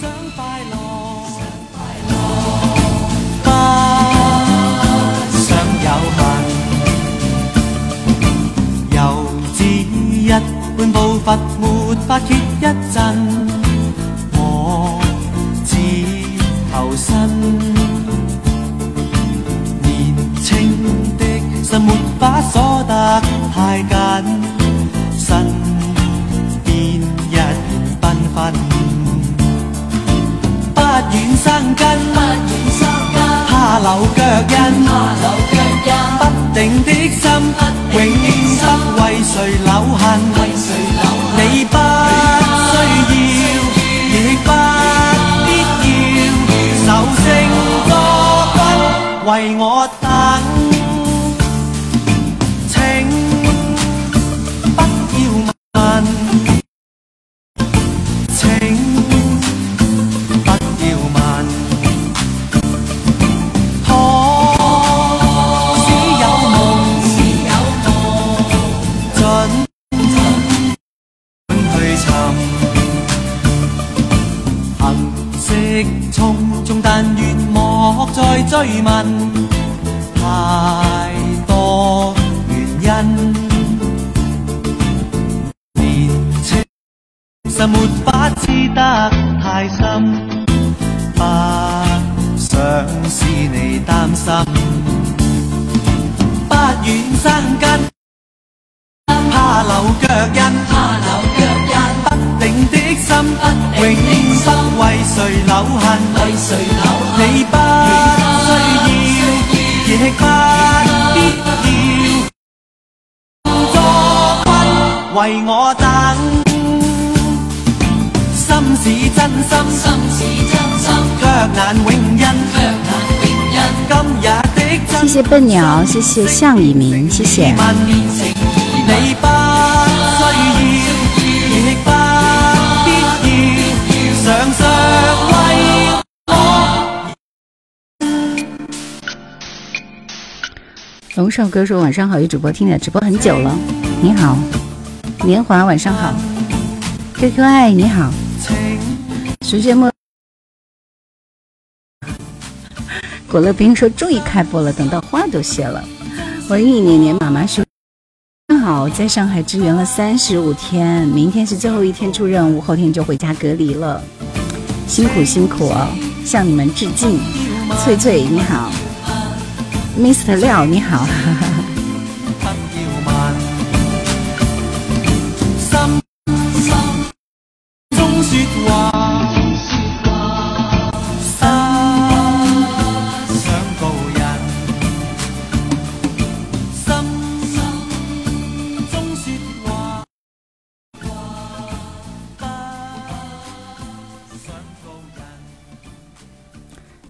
想快乐。不想有恨又似一般步伐没法歇一阵。谢谢向以明，谢谢。龙少哥说：“晚上好，与主播听你的直播很久了。你好，年华，晚上好。QQ 爱你好，时间末。果乐冰说：终于开播了，等到花都谢了。我一年年妈妈说：刚好在上海支援了三十五天，明天是最后一天出任务，后天就回家隔离了。辛苦辛苦哦，向你们致敬。翠翠你好。” Mr. 廖，你好。哈哈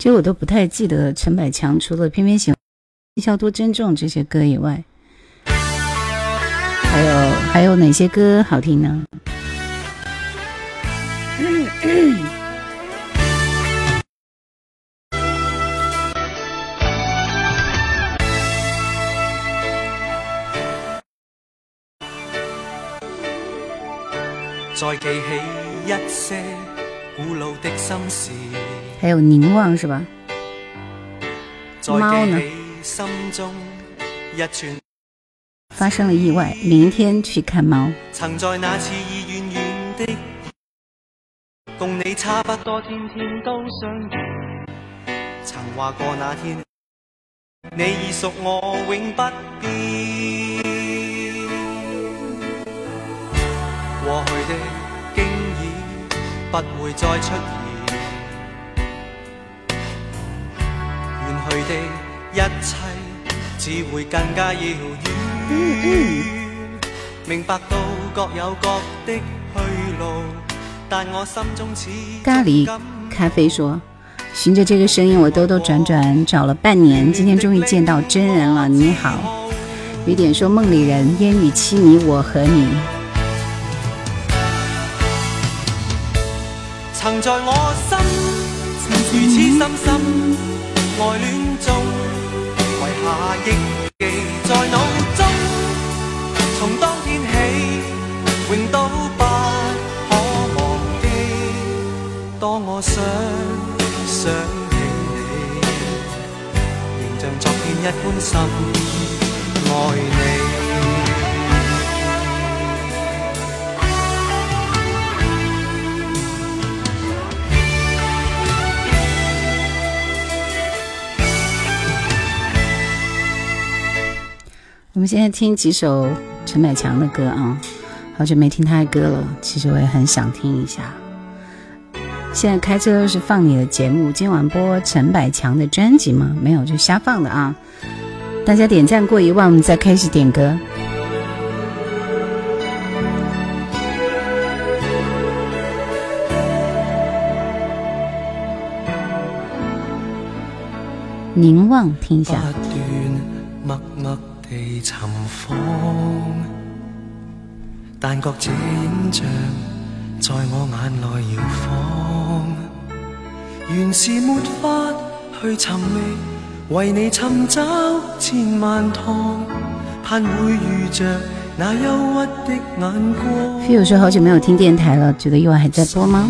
其实我都不太记得陈百强除了《偏偏喜欢》。一笑多珍重这些歌以外，还有还有哪些歌好听呢？再记起一些古老的心事，还有凝望是吧？猫呢？发生了意外，明天去看猫。曾在那次已远远的，共你差不多天天都相遇。曾话过那天，你已属我永不变。过去的经已不会再出现，去的。一切只会更加遥远。明白到各有各的去路，但我心中似咖喱咖啡说：“循着这个声音，我兜兜转转找了半年，今天终于见到真人了。”你好，雨点说：“梦里人，烟雨凄迷，我和你。”曾在我心如此深深爱恋中。遗下忆记在脑中，从当天起永都不可忘记。当我想想起你，仍像昨天一般深爱你。我们现在听几首陈百强的歌啊，好久没听他的歌了，其实我也很想听一下。现在开车是放你的节目，今晚播陈百强的专辑吗？没有，就瞎放的啊。大家点赞过一万，我们再开始点歌。凝望，听一下。地寻访，但觉这影像在我眼内摇晃，原是没法去寻觅，为你寻找千万趟，盼会遇着那忧郁的眼光。飞友说好久没有听电台了，觉得意外还在播吗？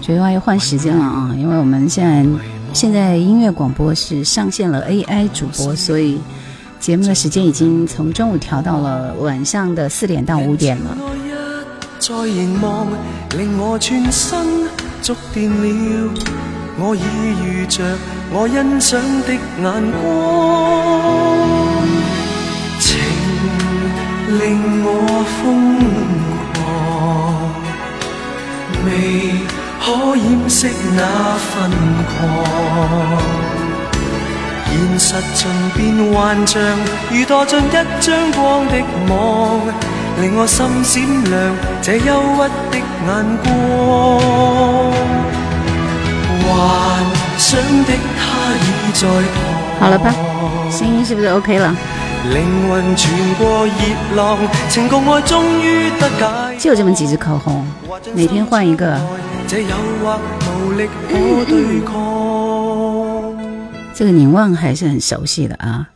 觉得意外要换时间了啊，因为我们现在现在音乐广播是上线了 AI 主播，所以。节目的时间已经从中午调到了晚上的四点到五点了。在凝望，令我全身触电了。我已遇着我欣赏的眼光，情令我疯狂，未可掩饰那疯狂。现实尽变幻象，如堕进一张光的网，令我心闪亮。这忧郁的眼光，幻想的他已在旁。好了吧，声音是不是 OK 了？灵魂穿过热浪，情共爱终于得解。就这么几支口红，每天换一个。这诱惑无力可 对抗。这个凝望还是很熟悉的啊！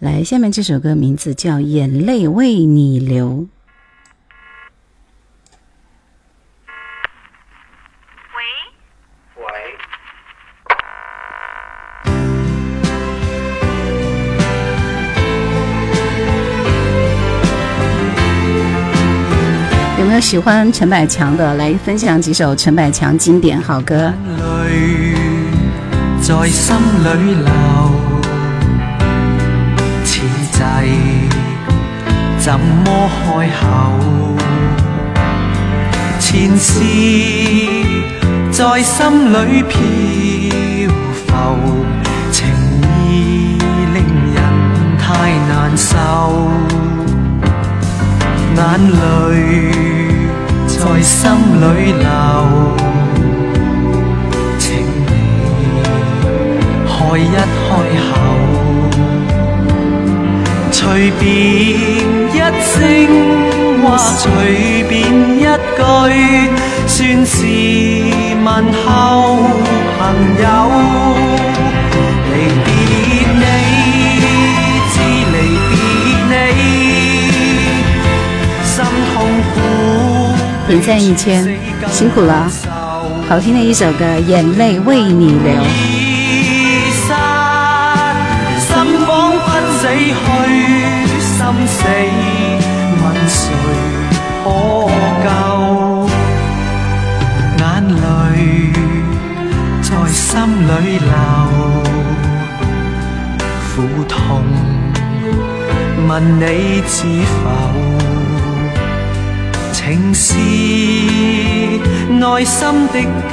来，下面这首歌名字叫《眼泪为你流》。喂喂，有没有喜欢陈百强的？来分享几首陈百强经典好歌。在心里流，此际怎么开口？前事在心里漂浮，情意令人太难受，眼泪在心里流。开一开口，随便一声话，随便一句，算是问候朋友。离别你，知离别你，心痛苦。点赞一千，辛苦了，好听的一首歌，眼泪为你流。心死，问谁可救？眼泪在心里流，苦痛问你知否？情是内心的交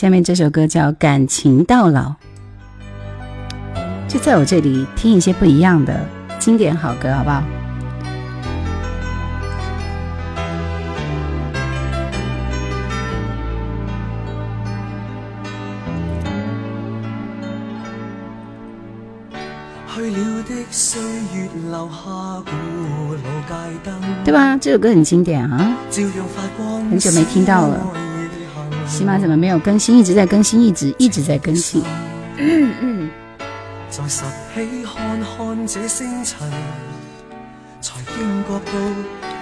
下面这首歌叫感情到老。就在我这里听一些不一样的经典好歌好不好？对吧这首歌很经典啊很久没听到了起码怎么没有更新？一直在更新，一直一直在更新。再拾起看看这星辰，才惊觉到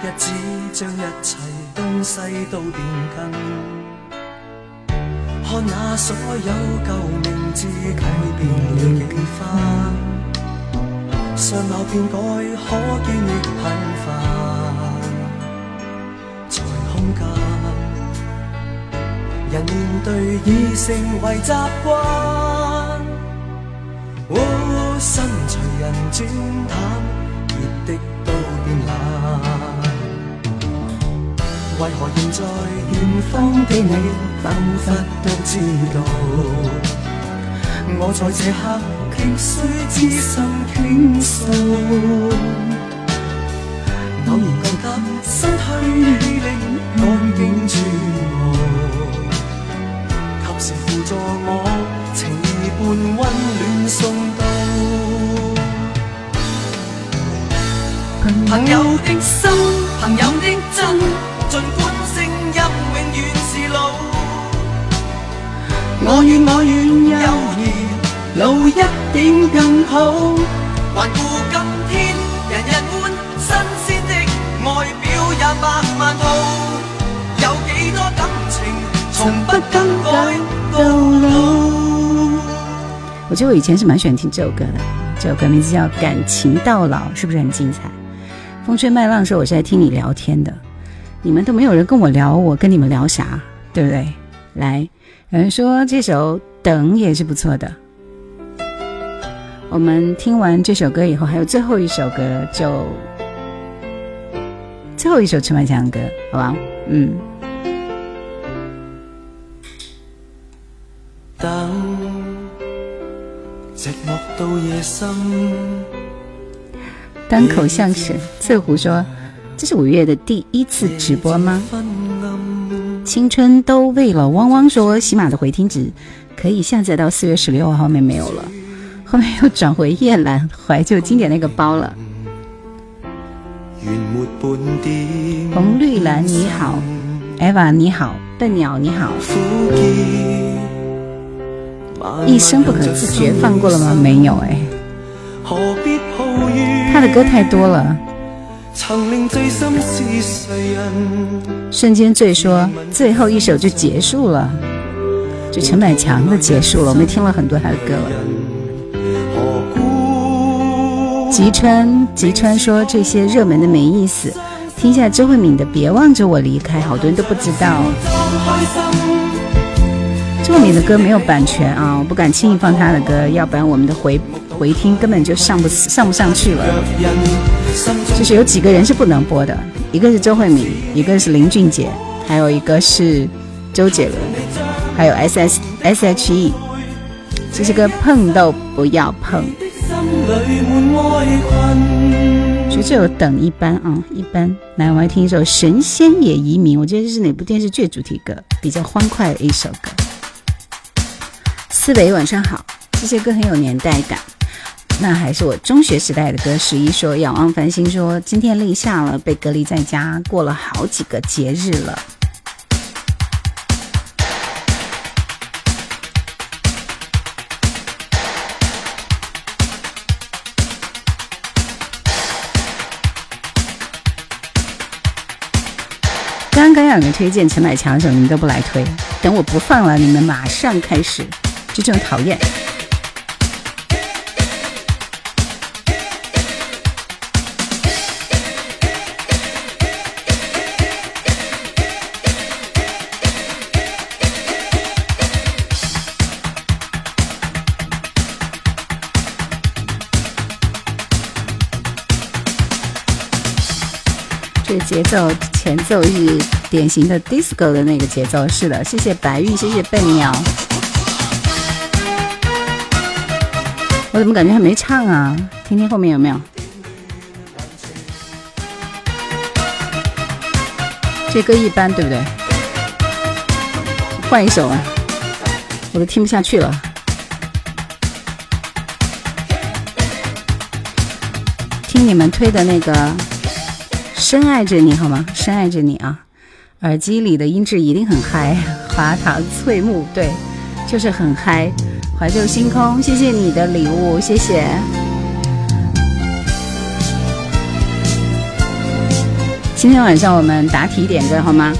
日子将一切东西都变更。看那所有旧名字改变了几番，相貌变改，可见亦贫乏。在空间，人面对已成为习惯。哦，身随人转淡，热的都变冷。为何现在远方的你，仿佛都知道，我在这刻极需知心倾诉。偶然觉得身躯气力赶经绝无，助我。伴温暖送到，朋友的心，朋友的真，尽管声音永远是老。我愿我愿老一点更好，我觉得我以前是蛮喜欢听这首歌的，这首歌名字叫《感情到老》，是不是很精彩？风吹麦浪说我是来听你聊天的，你们都没有人跟我聊，我跟你们聊啥？对不对？来，有人说这首《等》也是不错的。我们听完这首歌以后，还有最后一首歌，就最后一首陈百强的歌，好吧？嗯。等。寂寞到夜深。单口相声，翠湖说：“这是五月的第一次直播吗？”青春都为了汪汪说：“喜马的回听值可以下载到四月十六号，后面没有了，后面又转回夜兰怀旧经典那个包了。”红绿蓝你好，Eva 你好，笨鸟你好。一生不可自觉，放过了吗？没有哎。他的歌太多了。瞬间醉说最后一首就结束了，就陈百强的结束了。我们听了很多他的歌了。吉川吉川说这些热门的没意思，听一下周慧敏的《别望着我离开》，好多人都不知道。这么你的歌没有版权啊，我不敢轻易放他的歌，要不然我们的回回听根本就上不上不上去了。就是有几个人是不能播的，一个是周慧敏，一个是林俊杰，还有一个是周杰伦，还有 S S S H E，这些歌碰都不要碰。所以这首等一般啊，一般。来，我们来听一首《神仙也移民》，我觉得这是哪部电视剧主题歌，比较欢快的一首歌。思维晚上好，这些歌很有年代感。那还是我中学时代的歌。十一说，仰望繁星说，今天立夏了，被隔离在家，过了好几个节日了。刚刚有人推荐陈百强的时候，你们都不来推，等我不放了，你们马上开始。就这种讨厌。这节奏前奏是典型的 disco 的那个节奏，是的。谢谢白玉，谢谢笨鸟。怎么感觉还没唱啊？听听后面有没有？这歌一般，对不对？换一首啊！我都听不下去了。听你们推的那个《深爱着你》，好吗？深爱着你啊！耳机里的音质一定很嗨，华堂翠木，对，就是很嗨。怀旧星空，谢谢你的礼物，谢谢。今天晚上我们答题点歌好吗？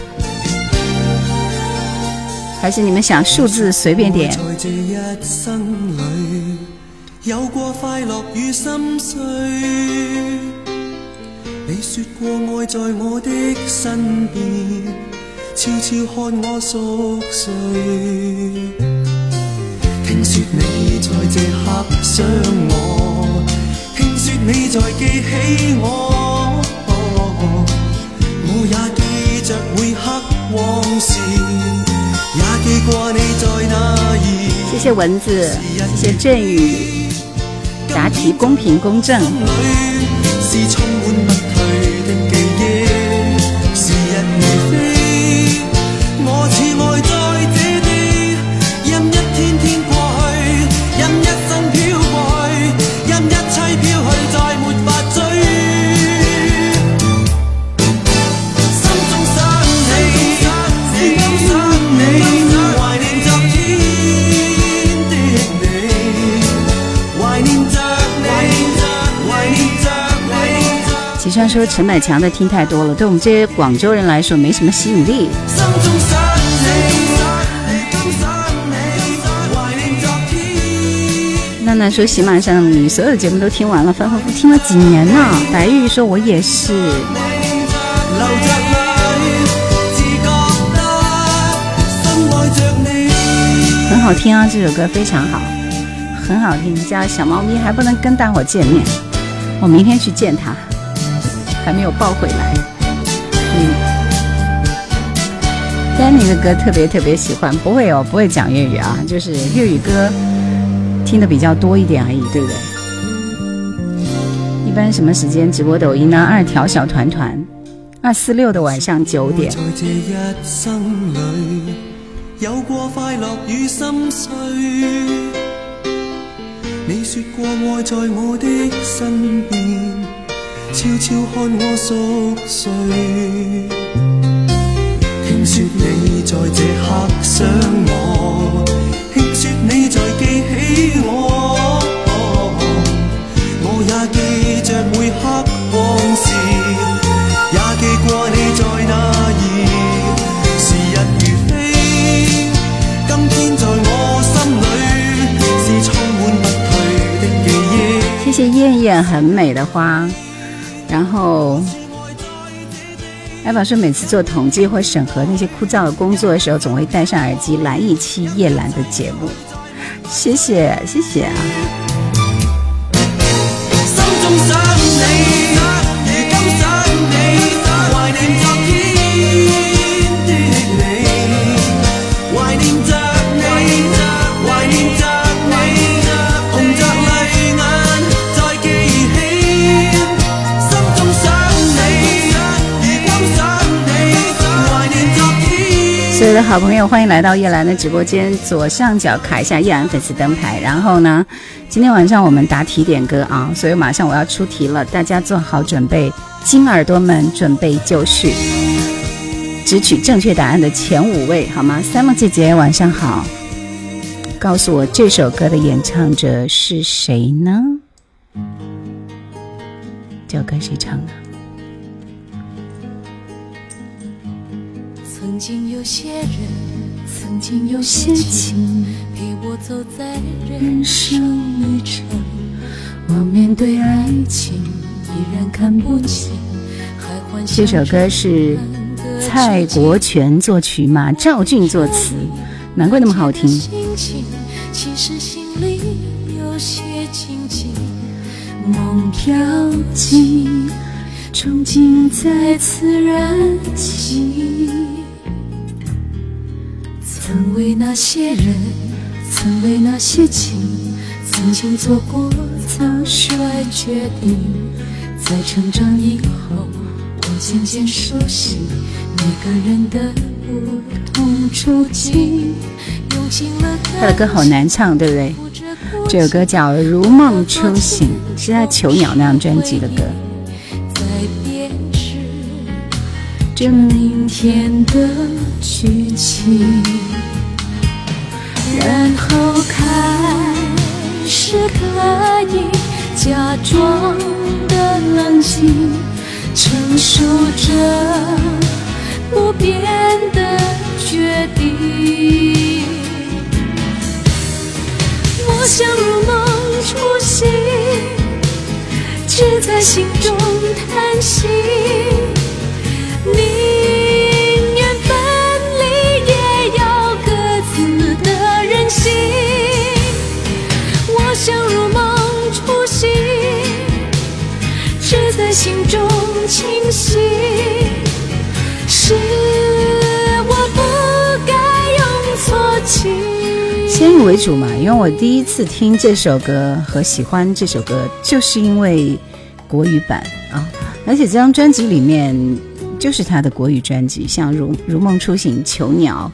还是你们想数字随便点？有过快乐与心碎，你说过爱在我的身边，悄悄看我熟睡。听说你在这刻想我，听说你在记起我，我也记着每刻往事，也记过你在哪儿。谢谢蚊子，谢谢振宇。答题公平公正。虽然说陈百强的听太多了，对我们这些广州人来说没什么吸引力。娜娜说喜马上你所有的节目都听完了，反反复听了几年呢。白玉说我也是，很好听啊，这首歌非常好，很好听。家小猫咪还不能跟大伙见面，我明天去见它。还没有抱回来。嗯，Danny 的歌特别特别喜欢，不会哦，不会讲粤语啊，就是粤语歌听的比较多一点而已，对不对？一般什么时间直播抖音呢？二条小团团，二四六的晚上九点。有过快乐与心碎，你说过爱在我的身边。悄悄看我熟睡，听说你在这刻想我，听说你在记起我，我也记着每刻往事，也记过你在哪儿。时日如飞，今天在我心里是充满不退的记忆。谢谢艳艳很美的花。然后，艾宝说，每次做统计或审核那些枯燥的工作的时候，总会戴上耳机来一期叶兰的节目。谢谢，谢谢啊。好朋友，欢迎来到叶兰的直播间。左上角卡一下叶兰粉丝灯牌，然后呢，今天晚上我们答题点歌啊，所以马上我要出题了，大家做好准备，金耳朵们准备就绪，只取正确答案的前五位，好吗？三梦姐姐晚上好，告诉我这首歌的演唱者是谁呢？这首歌谁唱的？曾经有些人，曾经有些情，陪我走在人生旅程。我面对爱情，依然看不清。这首歌是蔡国权作曲，马兆俊作词，难怪那么好听。其实心里有些梦飘进，憧憬再次燃起。曾为那些人，曾为那些情，曾经做过草率决定。在成长以后，我渐渐熟悉每个人的不同处境。用尽了他的歌好难唱，对不对？这首歌叫《如梦初醒》，是他《囚鸟》那张专辑的歌。这明天的剧情，然后开始可以假装的冷静，承受着不变的决定。我想如梦初醒，只在心先入为主嘛，因为我第一次听这首歌和喜欢这首歌，就是因为国语版啊，而且这张专辑里面。就是他的国语专辑，像《如如梦初醒》《囚鸟》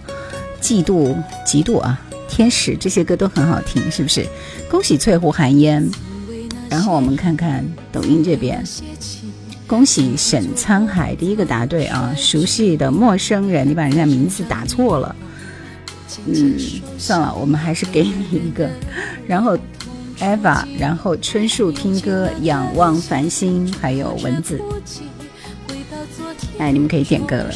《嫉妒》《嫉妒》啊，《天使》这些歌都很好听，是不是？恭喜翠湖寒烟。然后我们看看抖音这边，恭喜沈沧海第一个答对啊！熟悉的陌生人，你把人家名字打错了。嗯，算了，我们还是给你一个。然后 Eva，然后春树听歌，仰望繁星，还有蚊子。哎，你们可以点歌了。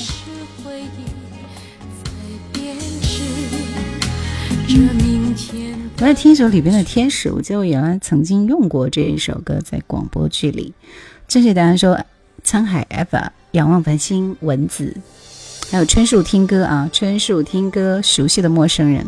我在听一首里边的《天使》，我记得我原来曾经用过这一首歌在广播剧里。正确答案说：沧海 ever，仰望繁星，文字，还有春树听歌啊，春树听歌，熟悉的陌生人。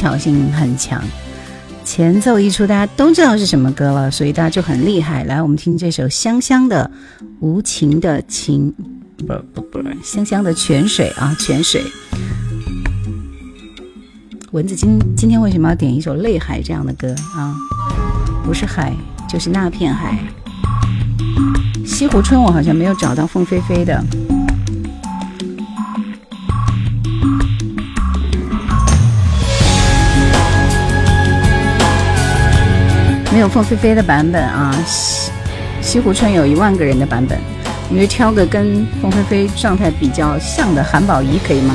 巧性很强，前奏一出，大家都知道是什么歌了，所以大家就很厉害。来，我们听这首香香的《无情的情》，不不不，香香的泉水啊，泉水。蚊子今今天为什么要点一首《泪海》这样的歌啊？不是海，就是那片海。西湖春，我好像没有找到凤飞飞的。有凤飞飞的版本啊，西西湖春有一万个人的版本，你就挑个跟凤飞飞状态比较像的韩宝仪可以吗？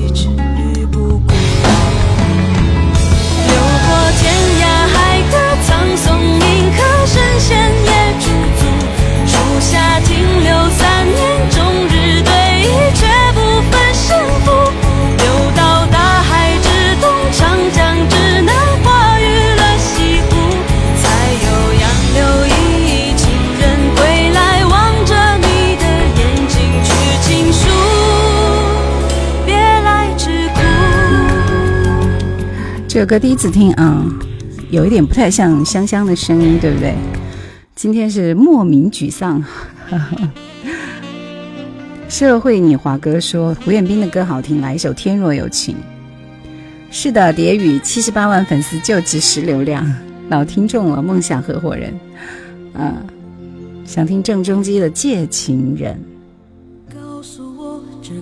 走过天涯海角，苍松隐客神仙也驻足，树下停留三年。这首歌第一次听啊，有一点不太像香香的声音，对不对？今天是莫名沮丧。社会女华哥说胡彦斌的歌好听，来一首《天若有情》。是的，蝶语七十八万粉丝就值十流量，老听众了，梦想合伙人。啊，想听郑中基的《借情人，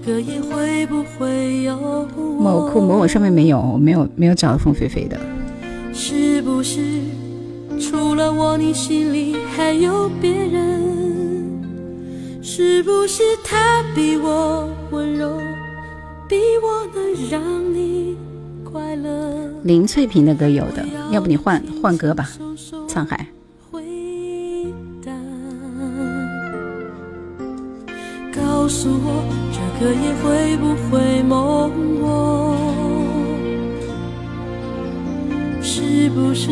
个夜会不会有》。某库某我上面没有，没有没有找到凤飞飞的。是不是除了我，你心里还有别人？是不是他比我温柔，比我能让你快乐？林翠萍的歌有的，要不你换换歌吧，沧海。回答，告诉我，这夜会不会梦我？是不是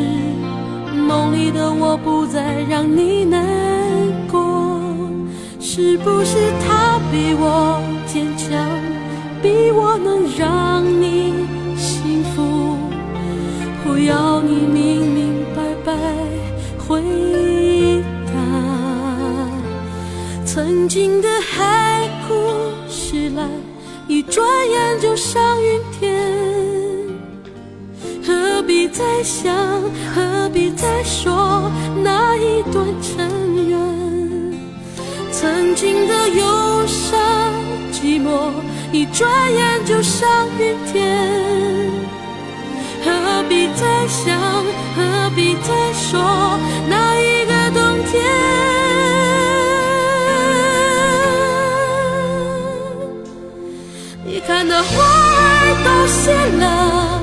梦里的我不再让你难过？是不是他比我坚强，比我能让你幸福？我要你明明白白回答。曾经的海，转眼就上云天。何必再想，何必再说那一段尘缘？曾经的忧伤寂寞，一转眼就上云天。何必再想，何必再说那一个冬天？看那花儿都谢了，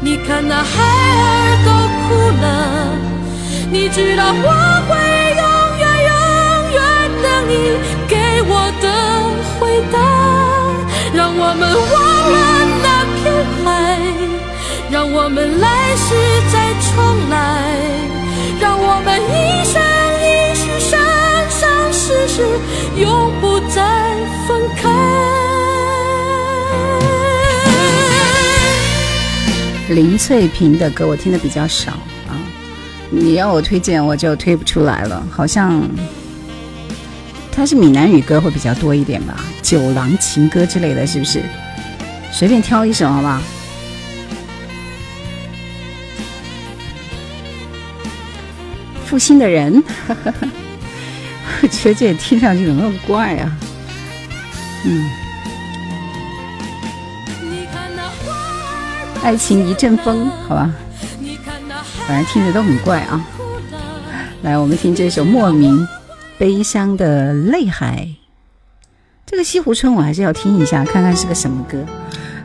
你看那孩儿都哭了，你知道我会永远永远等你给我的回答，让我们忘了那片海。让我们来世再重来，让我们一生一世、生生世世，永不再分开。林翠萍的歌我听的比较少啊，你要我推荐我就推不出来了，好像他是闽南语歌会比较多一点吧，九郎情歌之类的是不是？随便挑一首好不好？负心的人，我觉得这也听上去怎么那么怪啊？嗯，爱情一阵风，好吧，反正听着都很怪啊。来，我们听这首莫名悲伤的泪海。这个《西湖春》我还是要听一下，看看是个什么歌。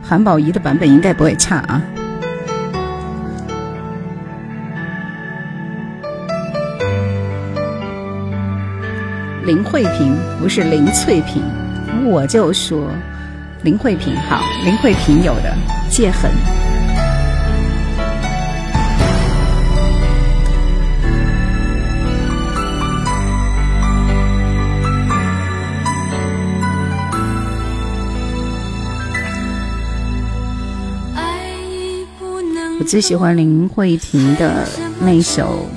韩宝仪的版本应该不会差啊。林慧萍不是林翠萍，我就说林慧萍好，林慧萍有的《戒痕》。我最喜欢林慧萍的那首，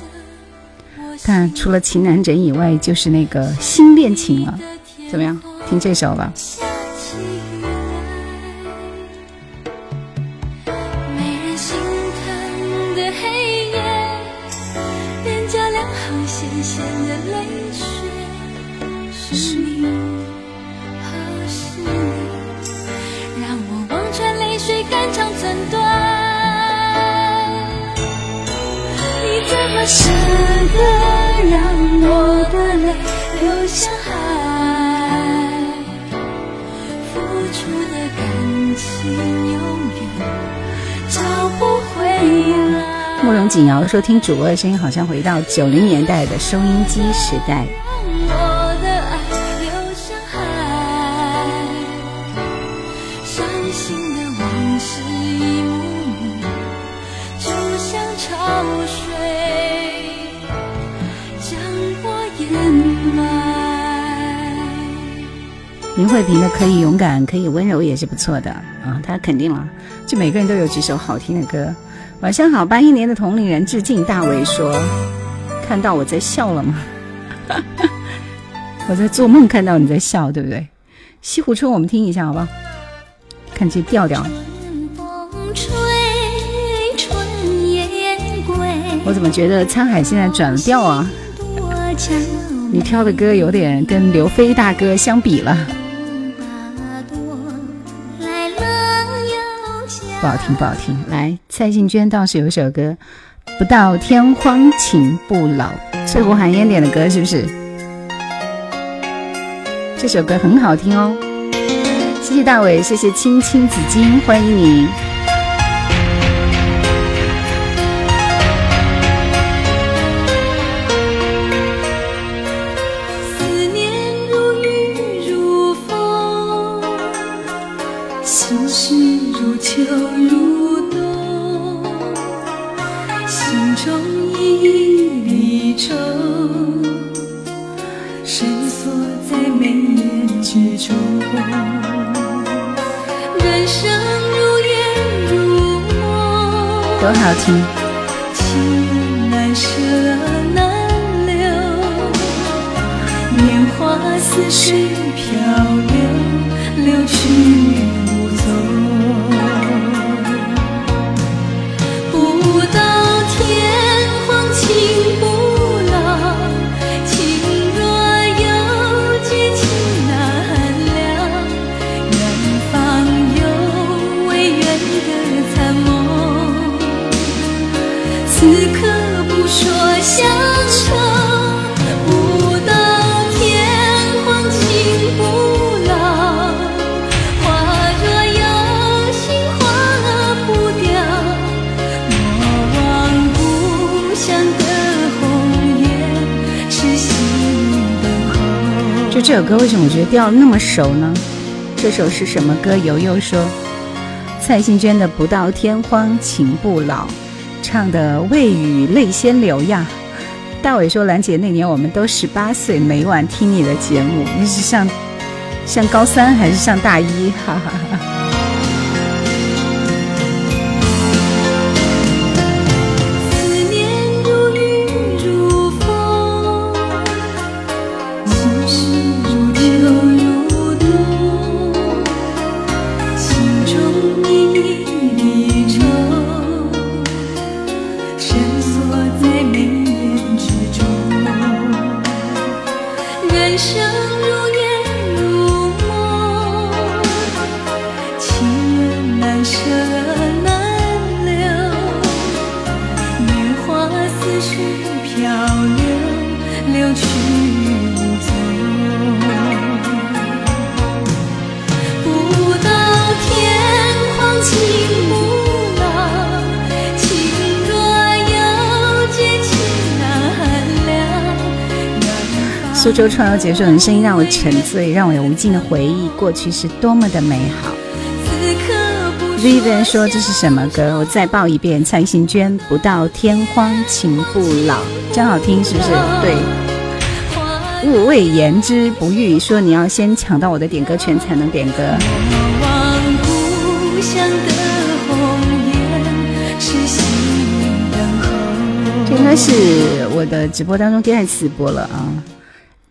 看除了《情难枕》以外，就是那个《新恋情》了。怎么样？听这首吧。慕容锦瑶说：“听主播的声音，好像回到九零年代的收音机时代。”林慧萍的《可以勇敢，可以温柔》也是不错的啊，他肯定了，就每个人都有几首好听的歌。晚上好，八一年的同龄人致敬大伟说：“看到我在笑了吗？我在做梦看到你在笑，对不对？”西湖春，我们听一下好不好？看这调调。我怎么觉得沧海现在转了调啊？你挑的歌有点跟刘飞大哥相比了。不好听，不好听。来，蔡幸娟倒是有一首歌，《不到天荒情不老》，翠湖寒烟点的歌是不是？这首歌很好听哦。谢谢大伟，谢谢青青紫金，欢迎你。多好听！情难舍难留，年华似水漂流，流去。这首歌为什么我觉得调那么熟呢？这首是什么歌？悠悠说，蔡幸娟的《不到天荒情不老》，唱的未雨泪先流呀。大伟说，兰姐那年我们都十八岁，每晚听你的节目，你是上上高三还是上大一？哈哈哈。苏州创游结束，的声音让我沉醉，让我有无尽的回忆，过去是多么的美好。Vivian 说这是什么歌？我再报一遍：蔡幸娟《不到天荒情不老》，真好听，是不是？对。勿谓言之不预，说你要先抢到我的点歌权才能点歌。这应该是我的直播当中第二次播了啊。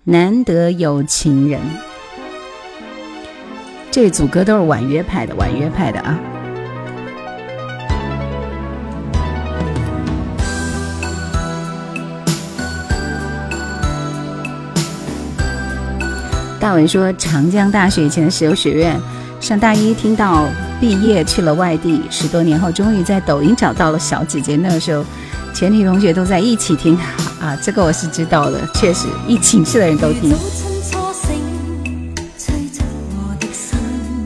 难得有情人，这组歌都是婉约派的，婉约派的啊。大伟说，长江大学以前石油学院，上大一听到毕业去了外地，十多年后终于在抖音找到了小姐姐，那个时候。全体同学都在一起听啊，这个我是知道的，确实一寝室的人都听。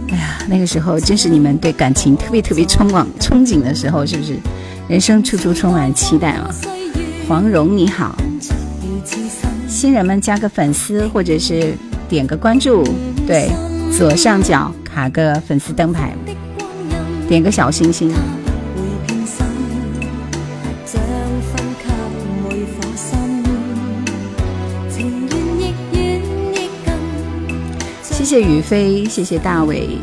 哎呀，那个时候正是你们对感情特别特别充满憧憬的时候，是不是？人生处处充满期待嘛。黄蓉你好，新人们加个粉丝或者是点个关注，对，左上角卡个粉丝灯牌，点个小心心。谢谢雨飞，谢谢大伟。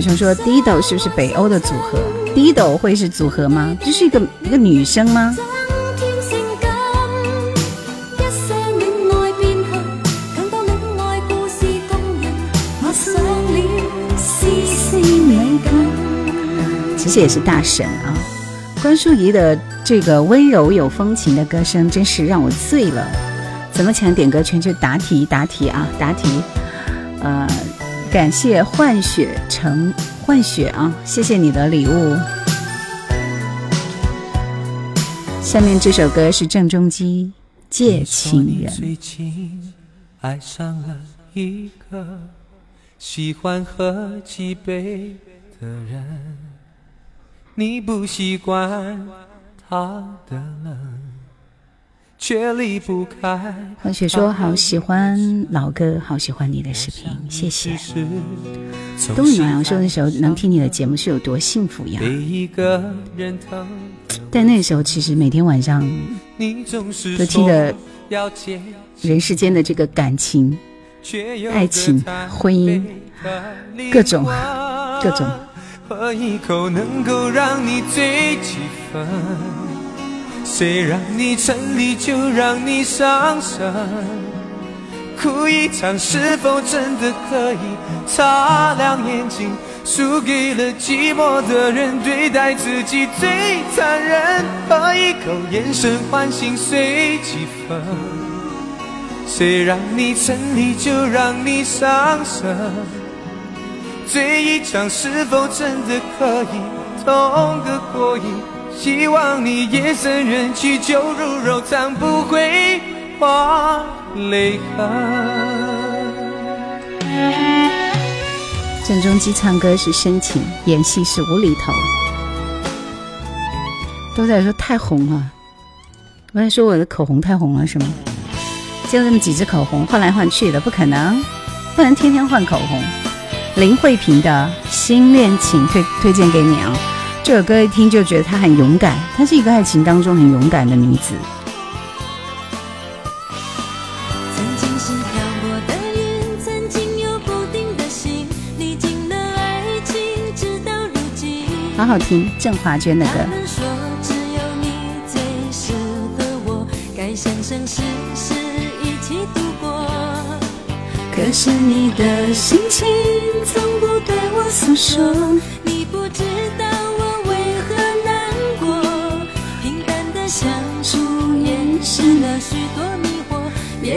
小熊说：“Dido 是不是北欧的组合？Dido 会是组合吗？这是一个一个女生吗？”其实也是大神啊！关淑怡的这个温柔有风情的歌声，真是让我醉了。怎么抢点歌权？就答题，答题啊，答题，呃。感谢幻雪成幻雪啊，谢谢你的礼物。下面这首歌是郑中基《借情人》。最近爱上了一个喜欢喝几杯的人，你不习惯他的冷。却离不开。黄雪说：“好喜欢老歌，好喜欢你的视频，谢谢。”冬雨暖阳说：“那时候能听你的节目是有多幸福呀！”但那时候其实每天晚上都听的人世间的这个感情、爱情、婚姻，各种各种。谁让你沉溺就让你伤神，哭一场是否真的可以擦亮眼睛？输给了寂寞的人，对待自己最残忍。喝一口眼神唤醒随几分，谁让你沉溺就让你伤神，醉一场是否真的可以痛个过瘾？希望你夜深人去酒入肉，藏不会花泪痕。郑中基唱歌是深情，演戏是无厘头。都在说太红了，我在说我的口红太红了是吗？就这么几支口红换来换去的，不可能，不能天天换口红。林慧萍的新恋情推推荐给你啊。这首歌一听就觉得她很勇敢，她是一个爱情当中很勇敢的女子。好好听，郑华娟的歌。可是你的心情从不对我诉说，你不知道。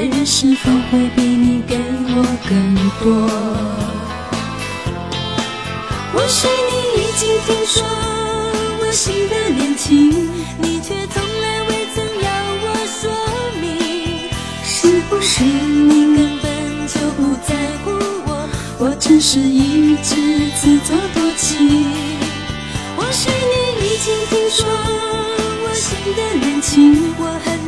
别人是否会比你给我更多？或许你已经听说我新的恋情，你却从来未曾要我说明。是不是你根本就不在乎我？我只是一直自作多情。或许你已经听说我新的恋情，我恨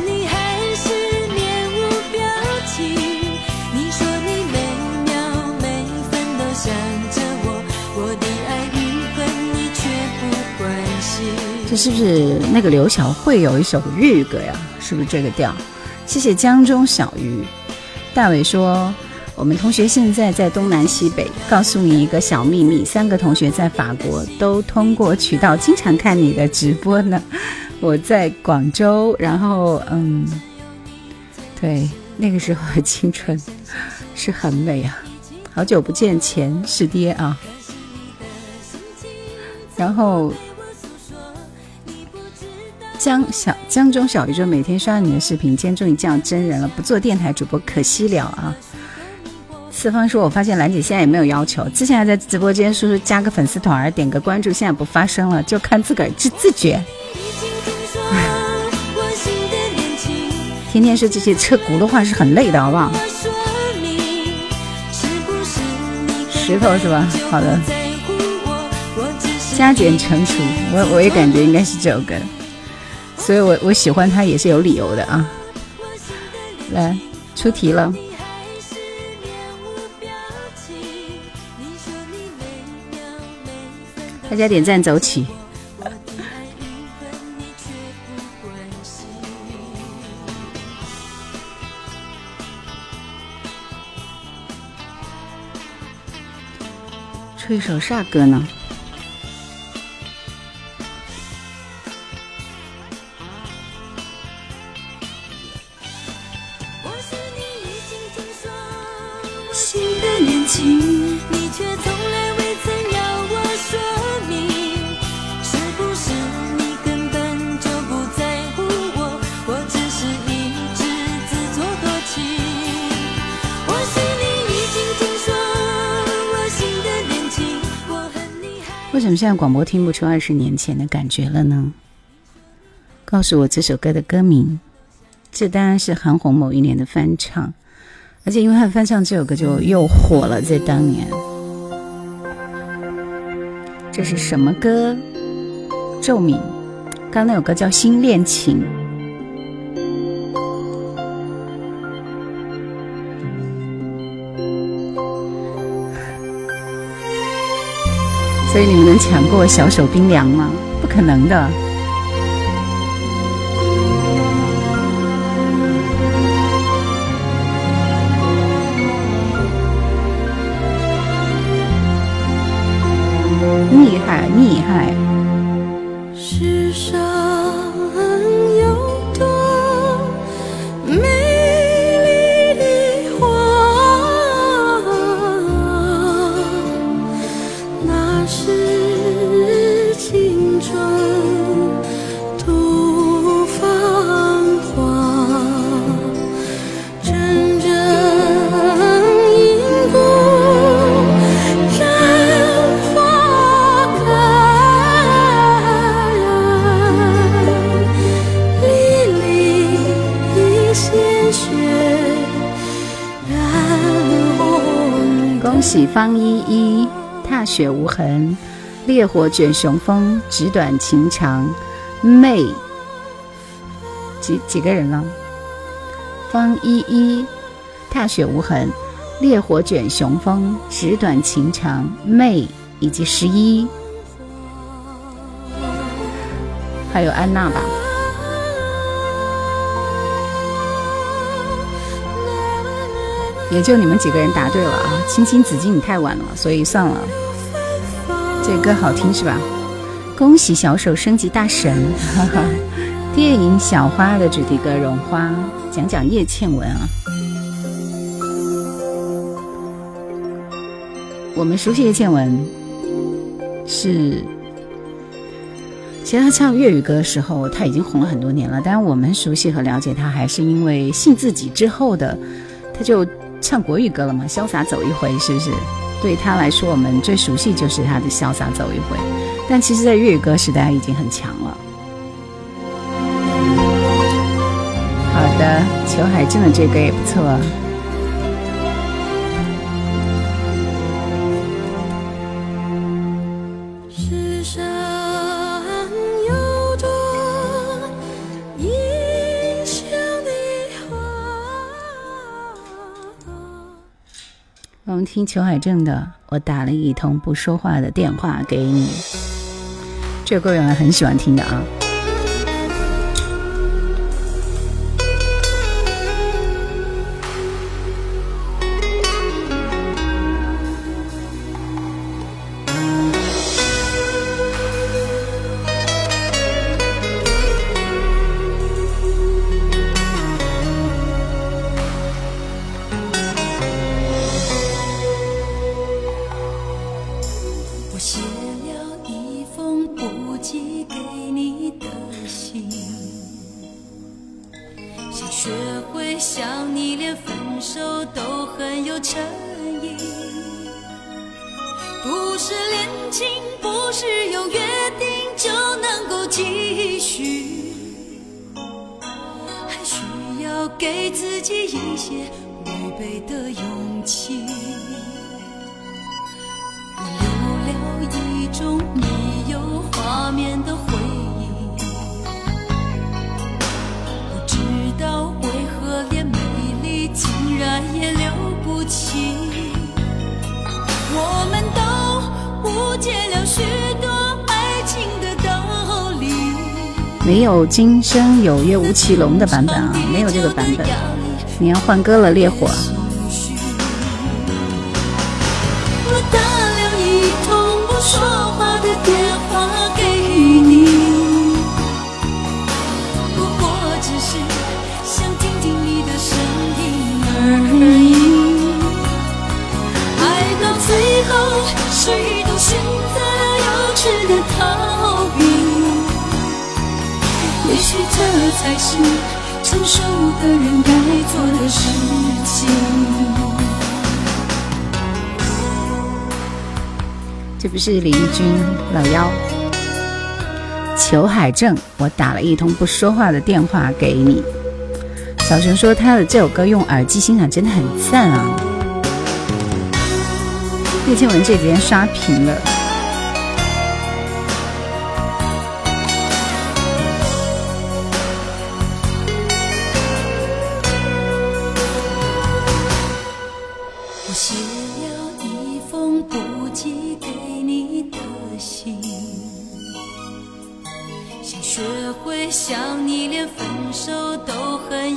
是不是那个刘晓慧有一首日语歌呀？是不是这个调？谢谢江中小鱼。大伟说，我们同学现在在东南西北。告诉你一个小秘密，三个同学在法国都通过渠道经常看你的直播呢。我在广州，然后嗯，对，那个时候的青春是很美啊。好久不见前师爹啊，然后。江小江中小鱼就每天刷你的视频，今天终于见到真人了，不做电台主播可惜了啊。四方说：“我发现兰姐现在也没有要求，之前还在直播间说说加个粉丝团点个关注，现在不发声了，就看自个儿自自觉。天天说这些车轱辘话是很累的，好不好？石头是吧？好的。加减乘除，我我也感觉应该是这首歌，所以我我喜欢他也是有理由的啊。来出题了。”大家点赞走起！吹首啥歌呢？广播听不出二十年前的感觉了呢？告诉我这首歌的歌名。这当然是韩红某一年的翻唱，而且因为他翻唱这首歌就又火了，在当年。这是什么歌？奏敏。刚那首歌叫《新恋情》。所以你们能抢过小手冰凉吗？不可能的。厉害，厉害。方依依，踏雪无痕，烈火卷雄风，纸短情长，妹，几几个人了？方依依，踏雪无痕，烈火卷雄风，纸短情长，妹，以及十一，还有安娜吧。也就你们几个人答对了啊！青青子衿，你太晚了，所以算了。这歌好听是吧？恭喜小手升级大神！哈哈。电影《小花》的主题歌《绒花》，讲讲叶倩文啊。我们熟悉叶倩文是，其实她唱粤语歌的时候，她已经红了很多年了。但是我们熟悉和了解她，还是因为信自己之后的，她就。唱国语歌了吗？潇洒走一回，是不是？对他来说，我们最熟悉就是他的潇洒走一回。但其实，在粤语歌时代已经很强了。好的，裘海正的这歌也不错。听裘海正的，我打了一通不说话的电话给你。这歌原来很喜欢听的啊。今生有约吴奇隆的版本啊，没有这个版本。你要换歌了，烈火。不是林君老幺，裘海正，我打了一通不说话的电话给你。小熊说他的这首歌用耳机欣赏真的很赞啊。叶倩文这几天刷屏了。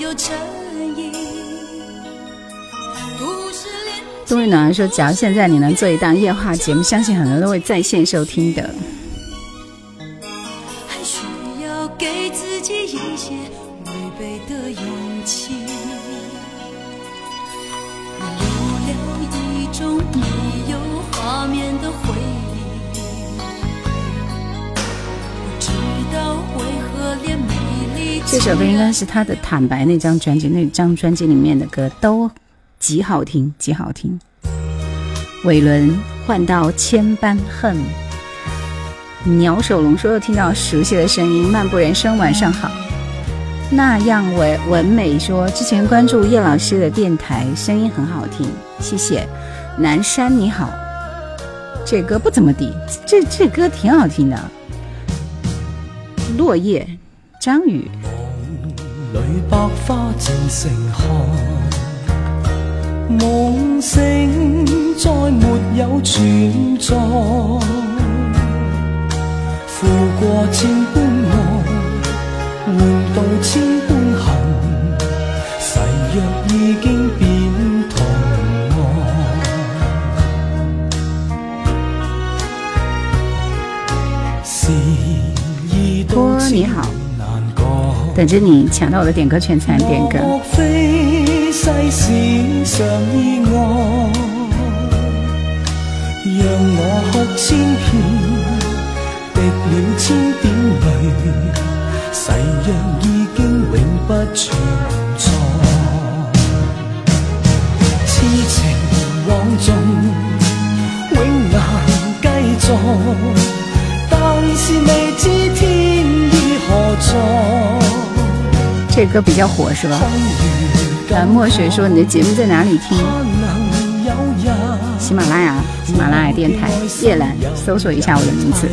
有诚意。冬日暖暖说，假如现在你能做一档夜话节目，相信很多人都会在线收听的。是他的《坦白》那张专辑，那张专辑里面的歌都极好听，极好听。伟伦换到千般恨，鸟首龙说又听到熟悉的声音，漫步人生晚上好。那样文文美说之前关注叶老师的电台，声音很好听，谢谢。南山你好，这歌不怎么地，这这歌挺好听的。落叶，张宇。里百花尽盛开，梦醒再没有存在，负过千般爱，换到千般恨，誓约已经变同爱，时已到托你好。等着你抢到我的点歌权才能点歌。莫非世事常意外，让我哭千遍，滴了千点泪，誓约已经永不存这歌比较火是吧？呃，墨水说你的节目在哪里听？喜马拉雅，喜马拉雅电台叶兰，搜索一下我的名字。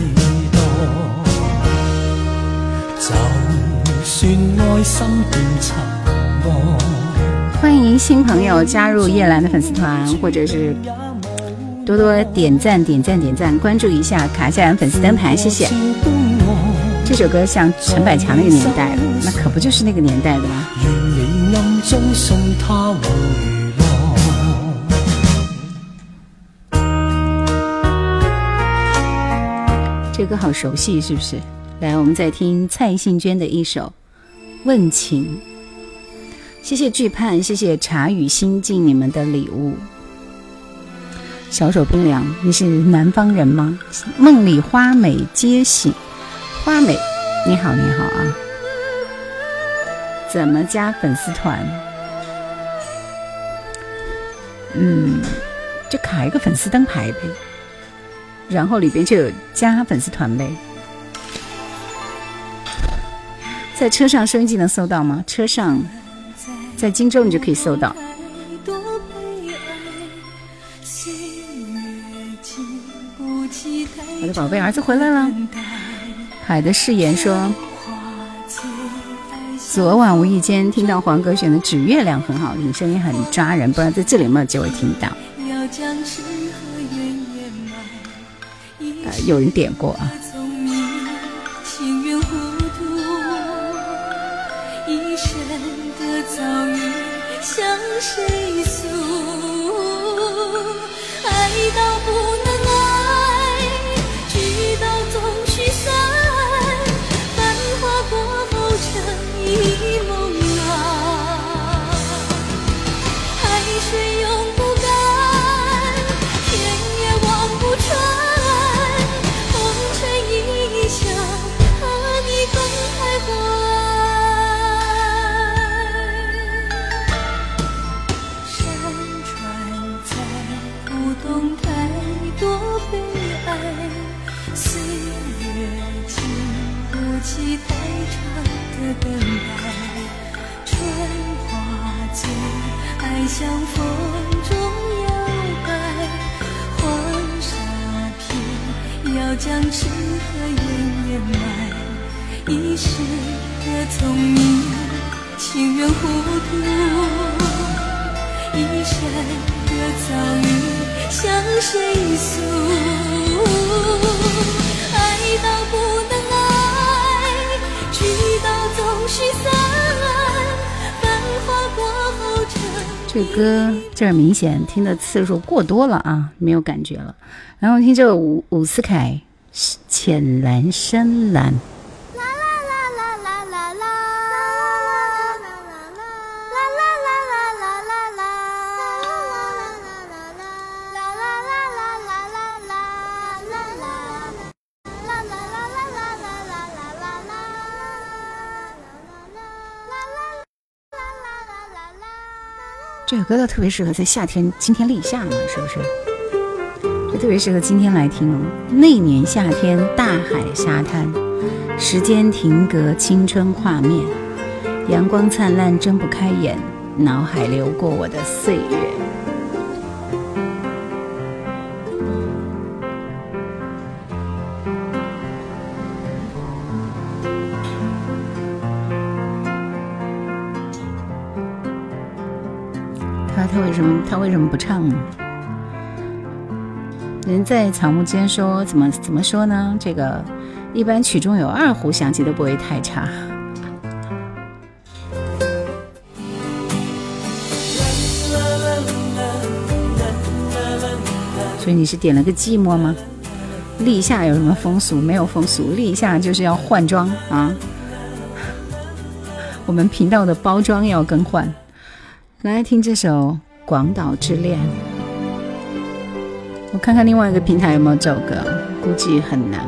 欢迎新朋友加入叶兰的粉丝团，或者是多多点赞、点赞、点赞，关注一下，卡一下粉丝灯牌，谢谢。这首歌像陈百强那个年代的，那可不就是那个年代的吗？这歌好熟悉，是不是？来，我们再听蔡幸娟的一首《问情》。谢谢惧盼，谢谢茶语心境你们的礼物。小手冰凉，你是南方人吗？梦里花美皆醒，花美，你好，你好啊！怎么加粉丝团？嗯，就卡一个粉丝灯牌呗，然后里边就有加粉丝团呗。在车上收音机能搜到吗？车上，在荆州你就可以搜到。我的宝贝儿子回来了。海的誓言说，昨晚无意间听到黄哥选的《指月亮》很好听，声音很抓人，不知道在这里有没有机会听到。呃，有人点过啊。像风中摇摆，黄沙片要将痴和怨掩埋，一世的聪明，情愿糊涂，一生的遭遇，向谁诉？爱到不能爱，聚到终须散。这歌这明显听的次数过多了啊，没有感觉了。然后听这个伍伍思凯《浅蓝深蓝》。歌倒特别适合在夏天今天立夏嘛，是不是？就特别适合今天来听。那年夏天，大海沙滩，时间停格，青春画面，阳光灿烂，睁不开眼，脑海流过我的岁月。他为什么不唱呢？人在草木间说怎么怎么说呢？这个一般曲中有二胡响起都不会太差。所以你是点了个寂寞吗？立夏有什么风俗？没有风俗，立夏就是要换装啊！我们频道的包装要更换。来听这首《广岛之恋》，我看看另外一个平台有没有这首歌，估计很难。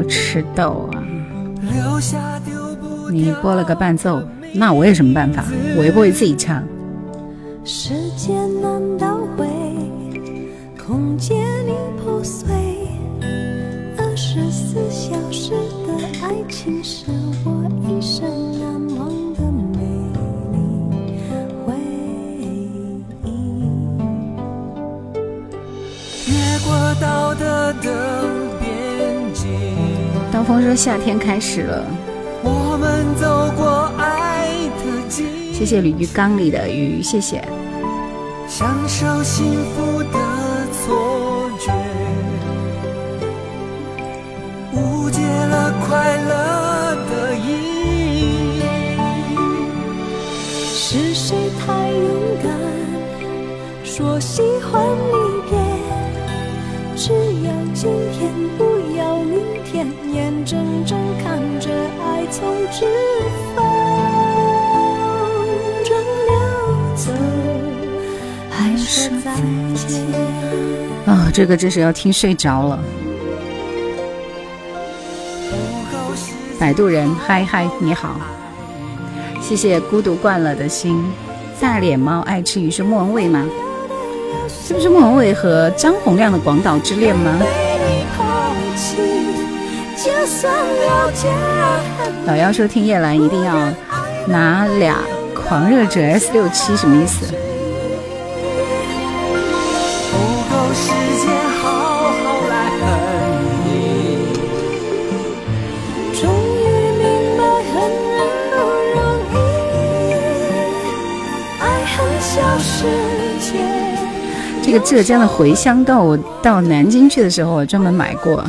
要吃豆啊！你播了个伴奏，那我有什么办法？我又不会自己唱。时间难倒刀锋说：“夏天开始了。”我们走过爱的谢谢鲤鱼缸里的鱼，谢谢。享受幸福的错觉，误解了快乐的意义。是谁太勇敢，说喜欢离别，只要今天，不睁睁看着爱从指缝中流走，还说再见。啊、这个真是要听睡着了。摆渡人，嗨嗨，你好，谢谢孤独惯了的心。大脸猫爱吃鱼是莫文蔚吗？这不是莫文蔚和张洪量的《广岛之恋》吗？老妖说听叶兰一定要拿俩狂热者 S 六七，什么意思？不够时间好好来恨你。终于明白恨人不容易，爱恨消失间。这个浙江的茴香豆，我到南京去的时候，我专门买过。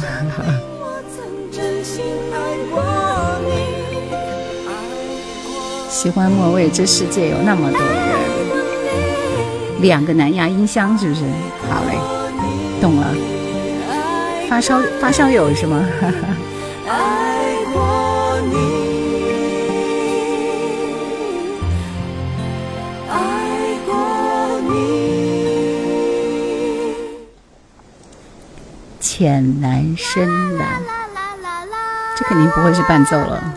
喜欢莫蔚，这世界有那么多人。两个蓝牙音箱是不是？好嘞，懂了。发烧发烧友是吗？爱过你，爱过你。浅蓝深蓝，这肯定不会是伴奏了。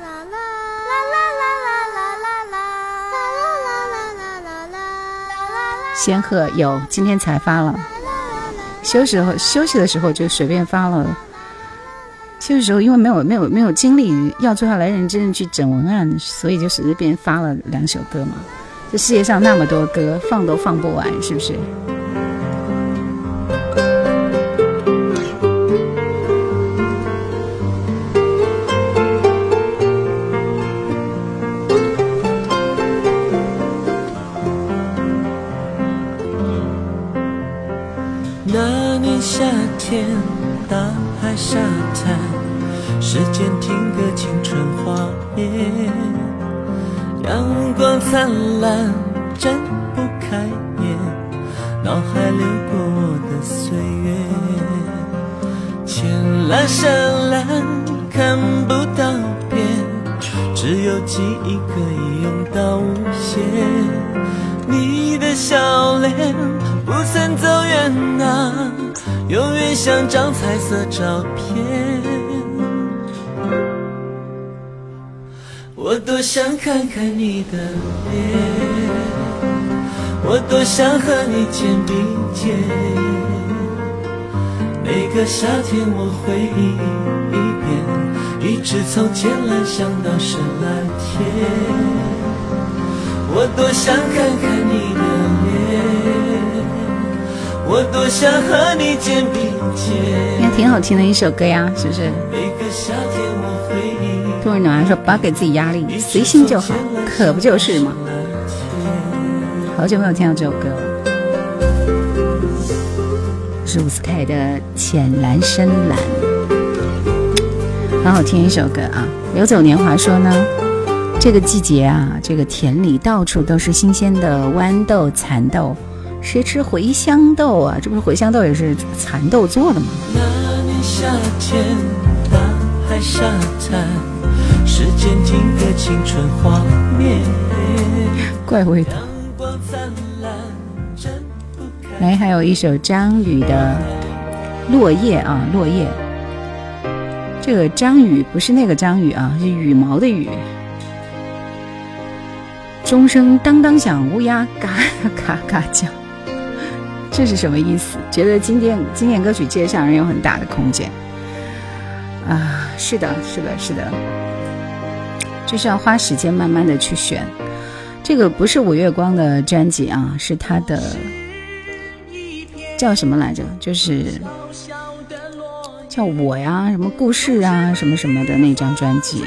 仙鹤有，今天才发了。休息后休息的时候就随便发了。休息时候因为没有没有没有精力要坐下来认真去整文案，所以就随便发了两首歌嘛。这世界上那么多歌，放都放不完，是不是？蓝，睁不开眼，脑海流过的岁月，浅蓝深蓝，看不到边，只有记忆可以用到无限。你的笑脸不曾走远啊，永远像张彩色照片。想看看你的脸，我多想和你肩并肩。每个夏天我回忆一遍，一直从浅蓝想到深蓝天。我多想看看你的，我多想和你肩并肩。应该挺好听的一首歌呀，是不是？每个夏天我回忆杜日暖说不要给自己压力，随心就好，可不就是吗？好久没有听到这首歌了。是伍思凯的《浅蓝深蓝》，很好听一首歌啊。流走年华说呢，这个季节啊，这个田里到处都是新鲜的豌豆、蚕豆，谁吃茴香豆啊？这不是茴香豆也是蚕豆做的吗？那年夏天，大海沙滩，时间停格，青春画面。怪味道。来，还有一首张宇的《落叶》啊，《落叶》。这个张宇不是那个张宇啊，是羽毛的羽。钟声当当响，乌鸦嘎嘎嘎叫，这是什么意思？觉得经典经典歌曲界上人有很大的空间啊！是的，是的，是的，就是要花时间慢慢的去选。这个不是五月光的专辑啊，是他的叫什么来着？就是叫我呀，什么故事啊，什么什么的那张专辑。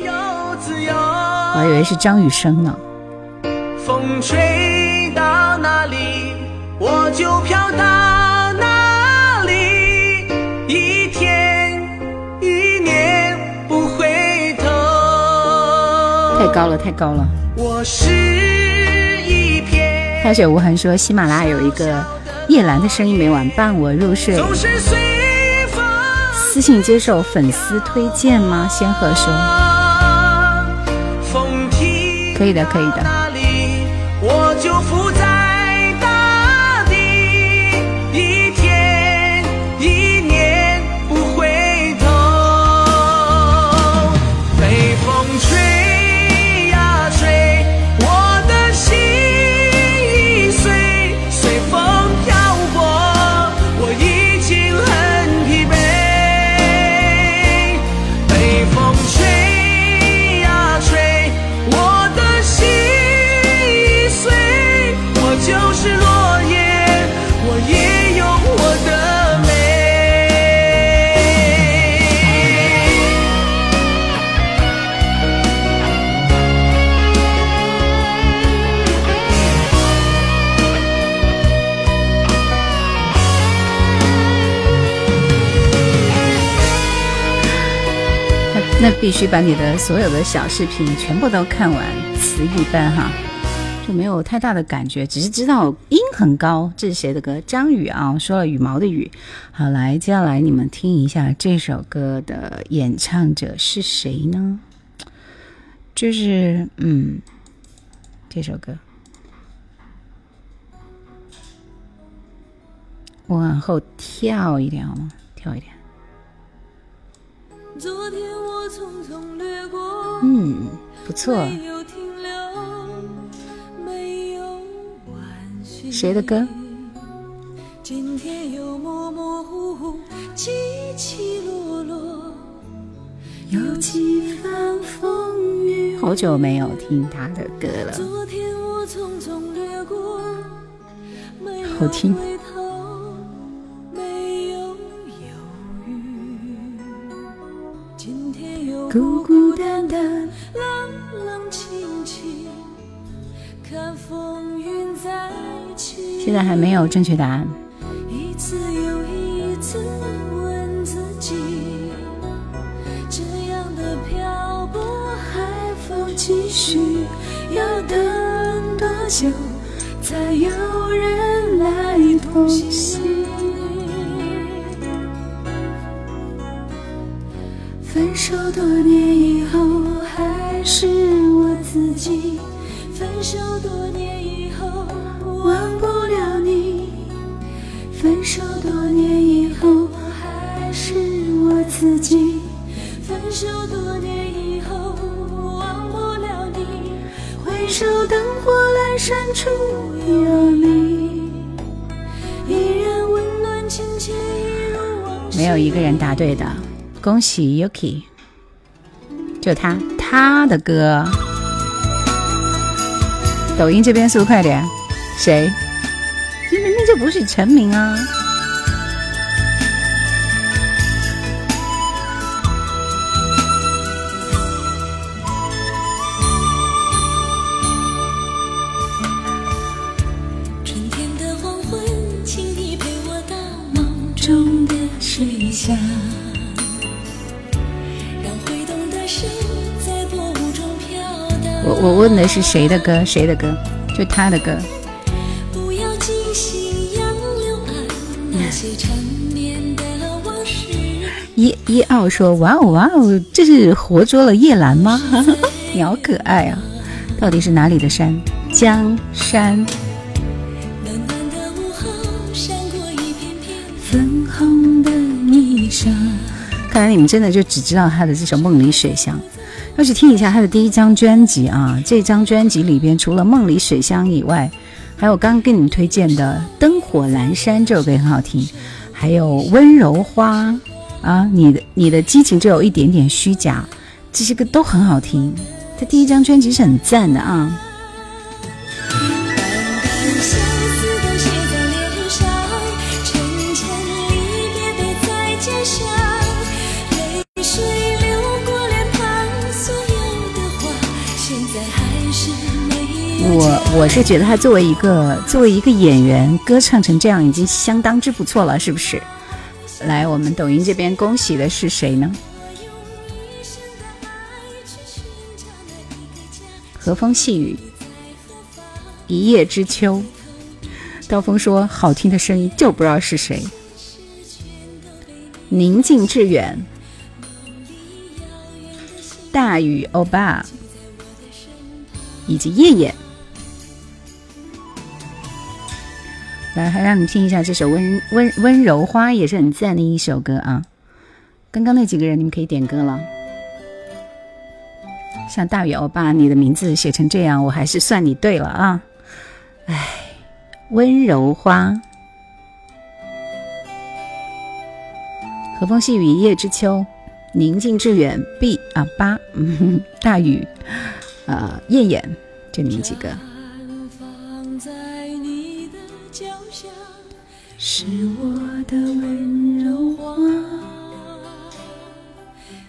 我还以为是张雨生呢。风吹，我就飘到哪里，一天一年不回头。太高了，太高了。我是一片开水无痕说喜马拉雅有一个叶兰的声音每晚伴我入睡。私信接受粉丝推荐吗？仙鹤说，可以的，可以的。必须把你的所有的小视频全部都看完，词一般哈，就没有太大的感觉，只是知道音很高。这是谁的歌？张宇啊，说了羽毛的羽。好，来，接下来你们听一下这首歌的演唱者是谁呢？就是嗯，这首歌，我往后跳一点好吗？跳一点。嗯，不错。谁的歌？今天又模模糊糊，起起落落，有几番风雨。好久没有听他的歌了。昨天我匆匆掠过，好听。孤孤单单，冷冷清清，看风云再起。现在还没有正确答案。一次又一次问自己，这样的漂泊还否继续？要等多久才有人来同行？分手多年以后，还是我自己。分手多年以后，忘不了你。分手多年以后，还是我自己。分手多年以后，忘不了你。回首灯火阑珊处有你，依然温暖亲切，一如往没有一个人答对的。恭喜 Yuki，就他他的歌，抖音这边速度快点，谁？这明明就不是陈明啊！我我问的是谁的歌？谁的歌？就他的歌。一一奥说：“哇哦哇哦，这是活捉了叶兰吗？你好可爱啊！到底是哪里的山？江山。”粉红的衣裳。看来你们真的就只知道他的这首《梦里水乡》。要去听一下他的第一张专辑啊！这张专辑里边除了《梦里水乡》以外，还有刚刚给你们推荐的《灯火阑珊》这首歌很好听，还有《温柔花》啊，你的你的激情只有一点点虚假，这些歌都很好听。他第一张专辑是很赞的啊。我我是觉得他作为一个作为一个演员，歌唱成这样已经相当之不错了，是不是？来，我们抖音这边恭喜的是谁呢？和风细雨，一叶知秋。刀锋说：“好听的声音就不知道是谁。”宁静致远，大宇欧巴，以及叶叶。来，还让你听一下这首温温温柔花，也是很赞的一首歌啊。刚刚那几个人，你们可以点歌了。像大宇欧巴，你的名字写成这样，我还是算你对了啊。哎，温柔花，和风细雨一叶知秋，宁静致远 B 啊八，嗯，大雨，呃，叶叶，就你们几个。是我的温柔花，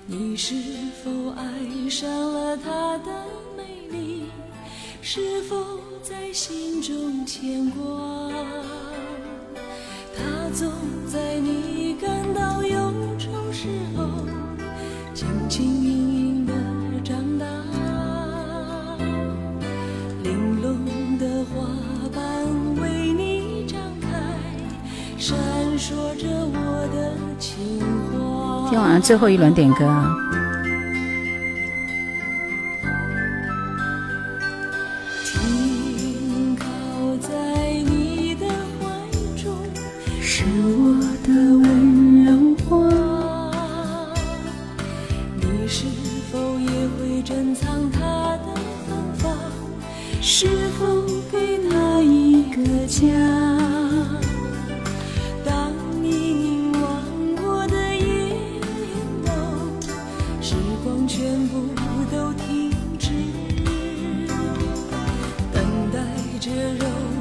你是否爱上了它的美丽？是否在心中牵挂？它总在你感到忧愁时候，轻轻盈盈地长大，玲珑的花今天晚上最后一轮点歌啊！停靠在你的怀中，是我的温柔花。你是否也会珍藏它的芬芳？是否给它一个家？血肉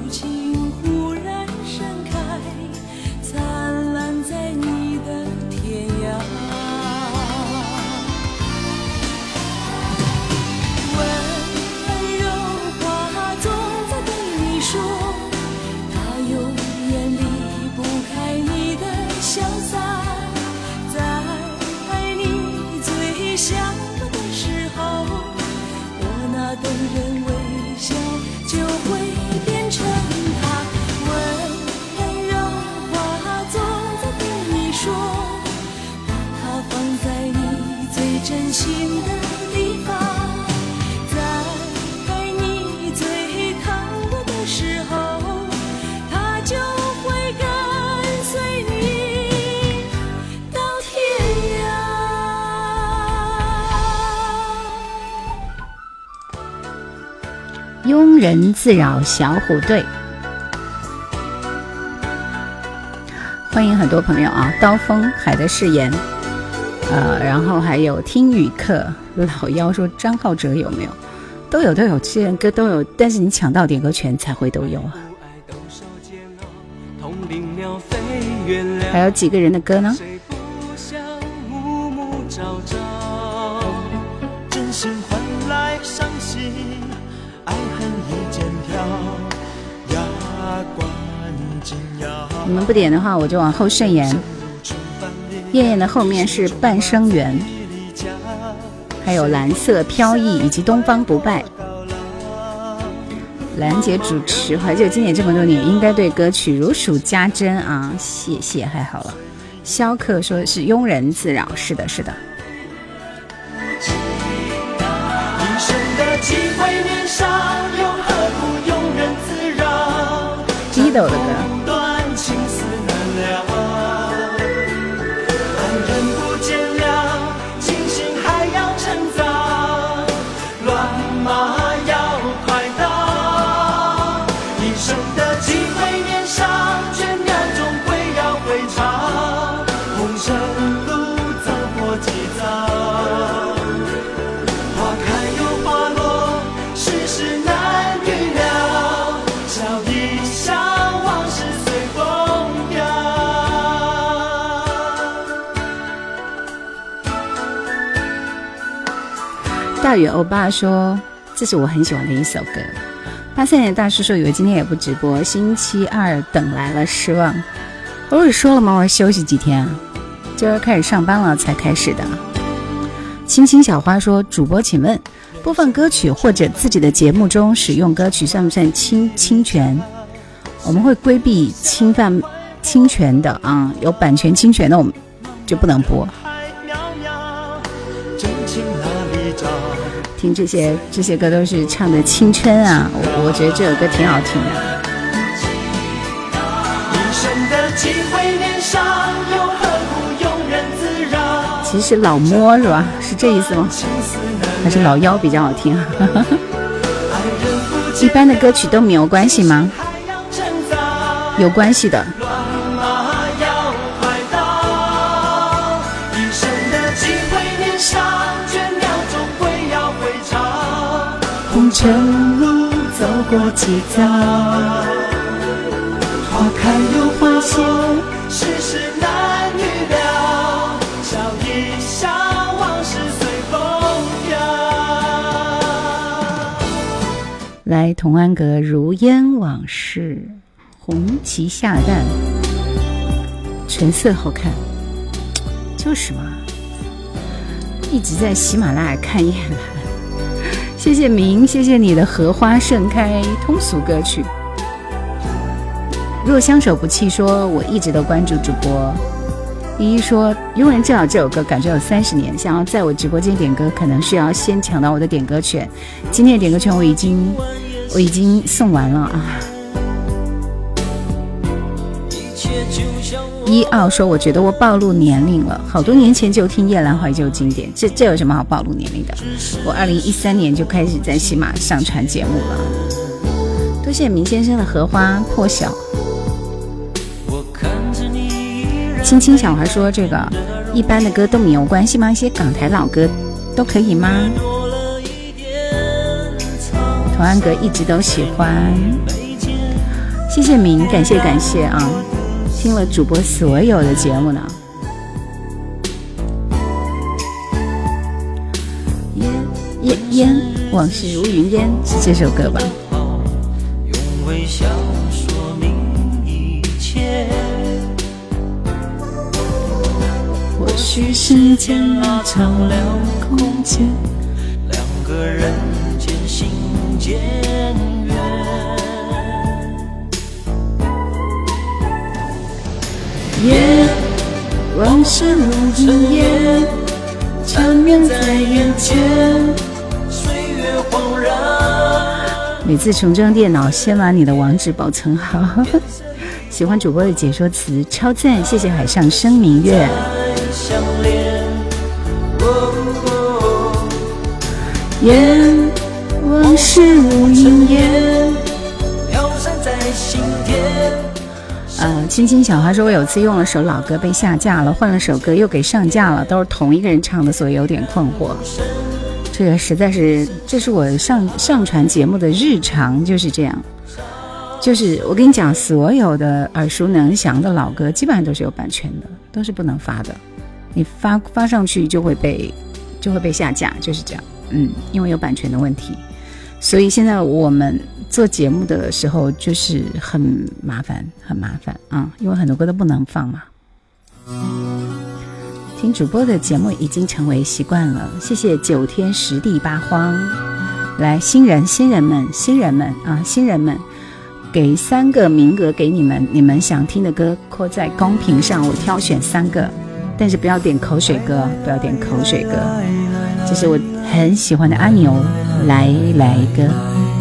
自扰小虎队，欢迎很多朋友啊！刀锋海的誓言，呃，然后还有听雨客老妖说张浩哲有没有？都有都有，这些歌都有，但是你抢到点歌权才会都有啊。还有几个人的歌呢？你们不点的话，我就往后顺延。艳艳的后面是半生缘，还有蓝色飘逸以及东方不败。兰姐主持怀旧经典这么多年，应该对歌曲如数家珍啊！谢谢，还好了。肖克说是庸人自扰，是的，是的。低抖的歌。大宇欧巴说：“这是我很喜欢的一首歌。”八三年大叔说：“以为今天也不直播，星期二等来了失望。”我不是说了吗？我休息几天，今儿开始上班了才开始的。青青小花说：“主播，请问播放歌曲或者自己的节目中使用歌曲算不算侵侵权？我们会规避侵犯侵权的啊，有版权侵权的我们就不能播。听这些这些歌都是唱的青春啊，我我觉得这首歌挺好听的。其实老摸是吧？是这意思吗？还是老幺比较好听？一般的歌曲都没有关系吗？有关系的。红尘路走过几遭，花开又花谢，世事难预料。笑一笑，往事随风飘。来，同安阁如烟往事，红旗下蛋，纯色好看，就是嘛，一直在喜马拉雅看叶兰。谢谢明，谢谢你的荷花盛开通俗歌曲。若相守不弃，说我一直都关注主播。依依说，庸人自扰这首歌感觉有三十年，想要在我直播间点歌，可能是要先抢到我的点歌权。今天的点歌权我已经我已经送完了啊。一奥说：“我觉得我暴露年龄了，好多年前就听叶兰怀旧经典，这这有什么好暴露年龄的？我二零一三年就开始在喜马上传节目了。多谢明先生的荷花破晓。青青小孩说：这个一般的歌都没有关系吗？一些港台老歌都可以吗？童安格一直都喜欢。谢谢明，感谢感谢啊。”听了主播所有的节目呢。烟烟烟，往事如云烟，是这首歌吧？或许时间拉长了空间，两个人往事如云烟，缠绵在眼前。岁月恍然。每次重装电脑，先把你的网址保存好。喜欢主播的解说词，超赞！谢谢海上生明月。烟，往事如云烟，呃，青青小花说，我有次用了首老歌被下架了，换了首歌又给上架了，都是同一个人唱的，所以有点困惑。这个实在是，这是我上上传节目的日常，就是这样。就是我跟你讲，所有的耳熟能详的老歌，基本上都是有版权的，都是不能发的。你发发上去就会被就会被下架，就是这样。嗯，因为有版权的问题，所以现在我们。做节目的时候就是很麻烦，很麻烦啊，因为很多歌都不能放嘛。听主播的节目已经成为习惯了，谢谢九天十地八荒。来，新人新人们，新人们啊，新人们，给三个名额给你们，你们想听的歌扣在公屏上，我挑选三个，但是不要点口水歌，不要点口水歌。这是我很喜欢的阿牛来来歌。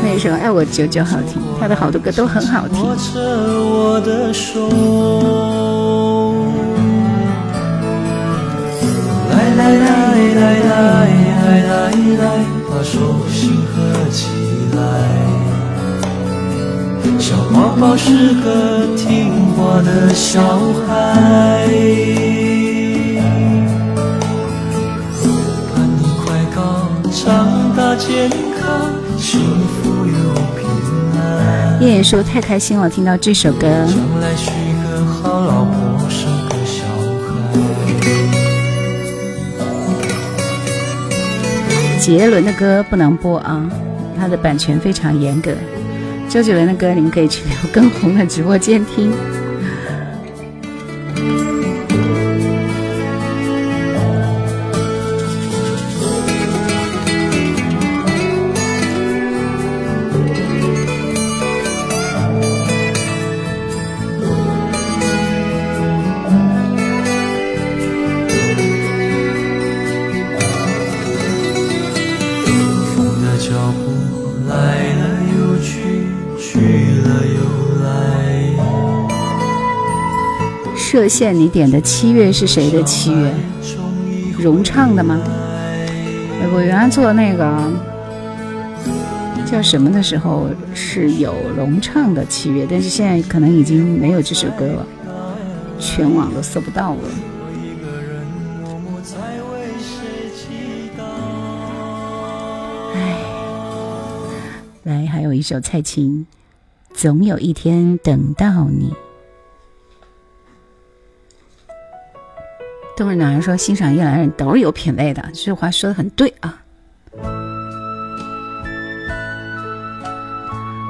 那首《爱我久久》好听，他的好多歌都很好听。来来来来来来来。来，把手心合起来。小宝宝是个听话的小孩，长大健康，幸福又平安。叶叶说太开心了，听到这首歌。将来娶个好老婆，生个小孩。杰伦的歌不能播啊，他的版权非常严格。周杰伦的歌，你们可以去刘畊宏的直播间听。热线，你点的七月是谁的七月？融唱的吗？我原来做那个叫什么的时候是有融唱的七月，但是现在可能已经没有这首歌了，全网都搜不到了。唉，来，还有一首蔡琴，《总有一天等到你》。东日男人说：“欣赏夜来人都是有品位的。”这句话说的很对啊。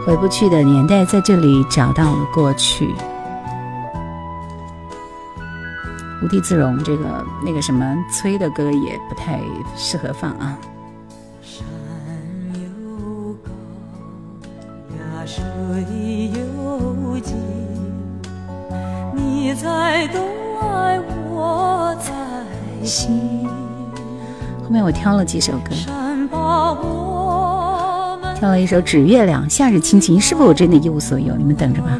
回不去的年代，在这里找到了过去。无地自容，这个那个什么崔的歌也不太适合放啊。山又高，呀水又急，你在东爱我。在心。后面我挑了几首歌，挑了一首《指月亮》，夏日亲情，是否我真的一无所有？你们等着吧。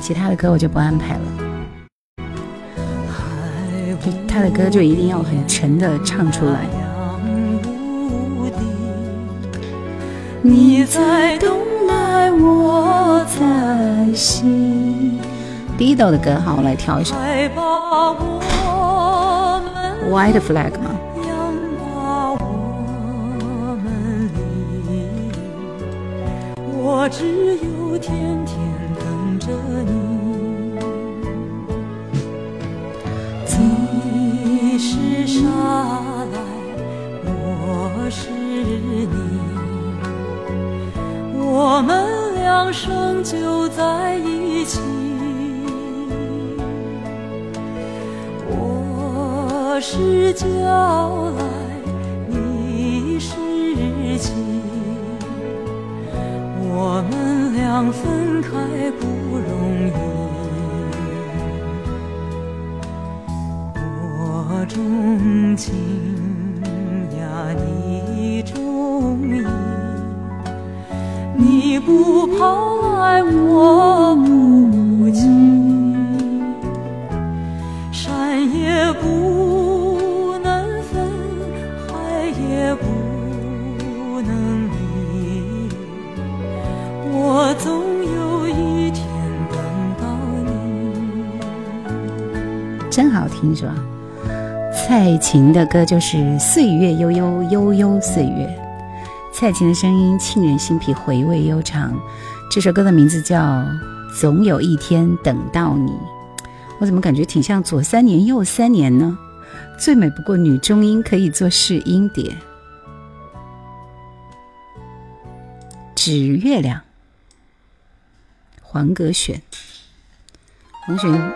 其他的歌我就不安排了，就他的歌就一定要很沉的唱出来。你在东来。我在西。第一道的歌，好，我来挑一首。White flag 吗？我只有天天等着你。你是沙来，我是我们两生就在一起。我是娇来，你是妻，我们俩分开不容易。我钟情你不跑来，我不急，山也不能分，海也不能离。我总有一天等到你。真好听，是吧？蔡琴的歌就是《岁月悠悠，悠悠岁月》。蔡琴的声音沁人心脾，回味悠长。这首歌的名字叫《总有一天等到你》。我怎么感觉挺像左三年右三年呢？最美不过女中音，可以做试音碟。指月亮，黄格选。黄选，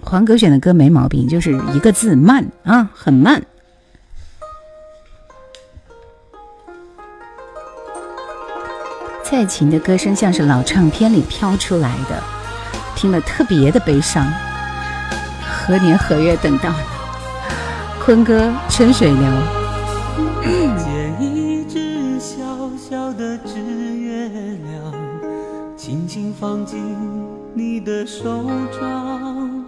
黄格选的歌没毛病，就是一个字慢啊，很慢。蔡琴的歌声像是老唱片里飘出来的，听了特别的悲伤。何年何月等到你？坤哥，春水流。见一只小小的纸月亮，轻轻放进你的手掌，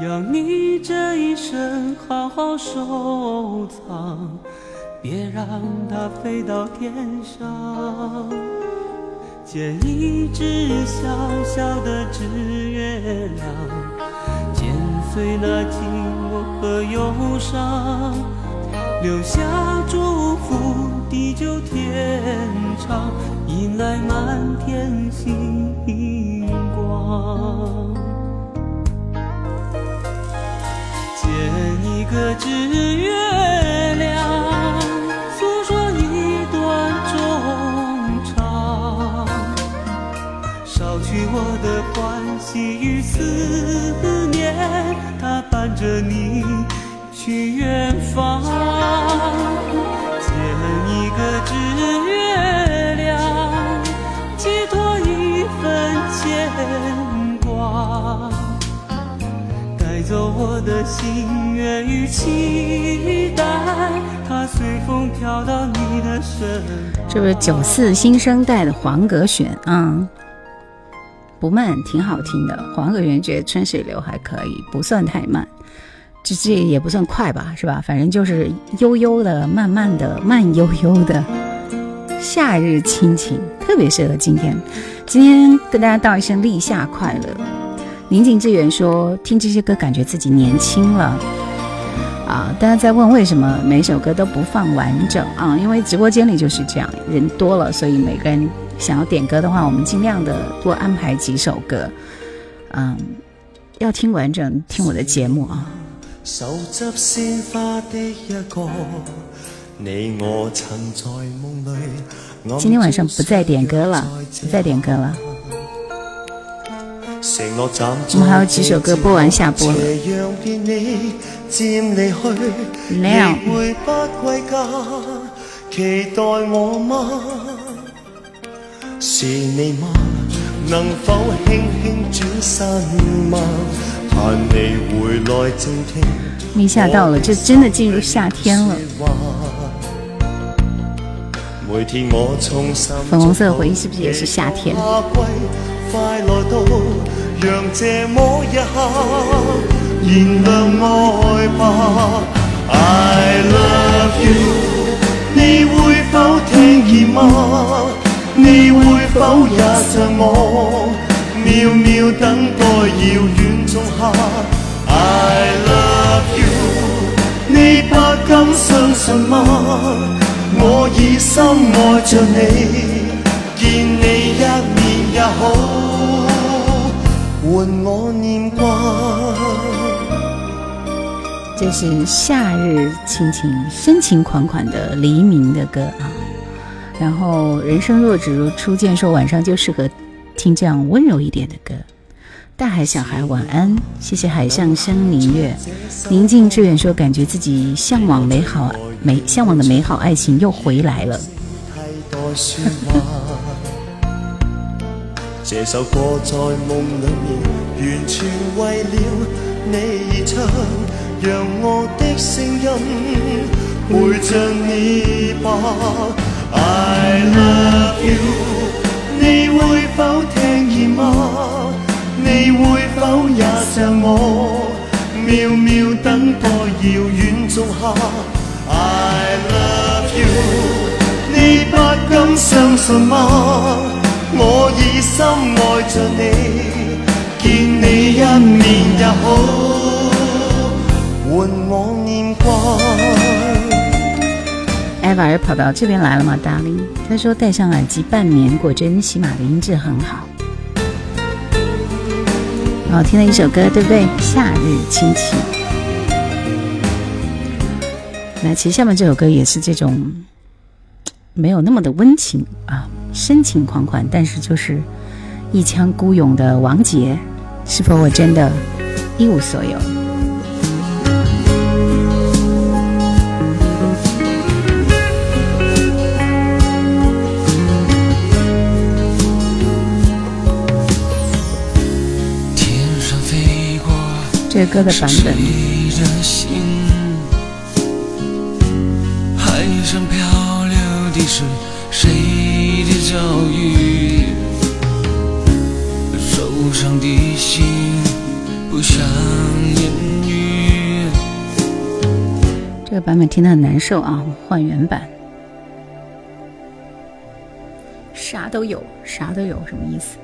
让你这一生好好收藏，别让它飞到天上。剪一只小小的纸月亮，剪碎那寂寞和忧伤，留下祝福，地久天长，迎来满天星光。剪一个纸月亮，欢喜与思念，它伴着你去远方。借一个纸月亮，寄托一份牵挂。带走我的心愿与期待，它随风飘到你的身。这不是九四新生代的黄格选啊、不慢，挺好听的。黄河源觉得春水流还可以，不算太慢，这这也不算快吧，是吧？反正就是悠悠的、慢慢的、慢悠悠的。夏日亲情特别适合今天。今天跟大家道一声立夏快乐。宁静致远说，听这些歌感觉自己年轻了。啊，大家在问为什么每首歌都不放完整啊？因为直播间里就是这样，人多了，所以每个人想要点歌的话，我们尽量的多安排几首歌。嗯，要听完整，听我的节目啊。手执鲜花的一个，你我曾在梦里。今天晚上不再点歌了，不再点歌了。我们还有几首歌播完下播了斜陽變你漸離去，亮是你嗎？能否輕輕轉身嗎？盼你回來靜聽。立夏到了，這真的進入夏天了。每天我衷心粉紅色回憶是不是也是夏天快來到，讓這麼一刻燃亮愛吧。I love you，你會否聽見嗎？你会否也像我，秒秒等待遥远仲夏？I love you，你不敢相信嗎？我已深愛着你，見你一面也好，換我念掛。這是夏日親情深情款款的黎明的歌啊。然后人生若只如初见说晚上就适合听这样温柔一点的歌。大海小孩晚安，谢谢海上生明月。宁静致远说，感觉自己向往美好美向往的美好爱情又回来了。替代説話。這首歌在夢裏面，完全為了你唱，讓我的聲音陪着你吧。I love you，你會否聽見嗎？你會否也像我，秒秒等待遙遠仲夏？I love you，你不敢相信嗎？我已深愛着你，見你一面也好，艾娃兒跑到這邊來了吗，Darling？他說戴上耳機半年，果真喜馬的音質很好。好聽的一首歌，對不對？夏日亲情。那其實下面這首歌也是這種沒有那麼的溫情啊，深情款款，但是就是一腔孤勇的王傑，是否我真的一無所有？這個歌的版本。誰的心，海上漂流的是誰的遭遇？手上的心不想言语。这个版本听得很难受啊，换原版。啥都有，啥都有，什么意思？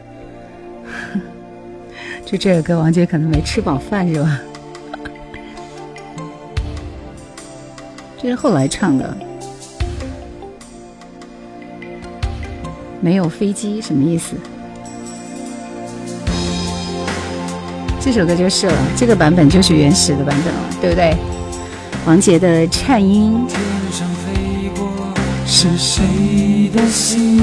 就这个歌，王杰可能没吃饱饭是吧？这是后来唱的。没有飞机什么意思？这首歌就是了，这个版本就是原始的版本了，对不对？王杰的颤音。天上飞过是谁的心？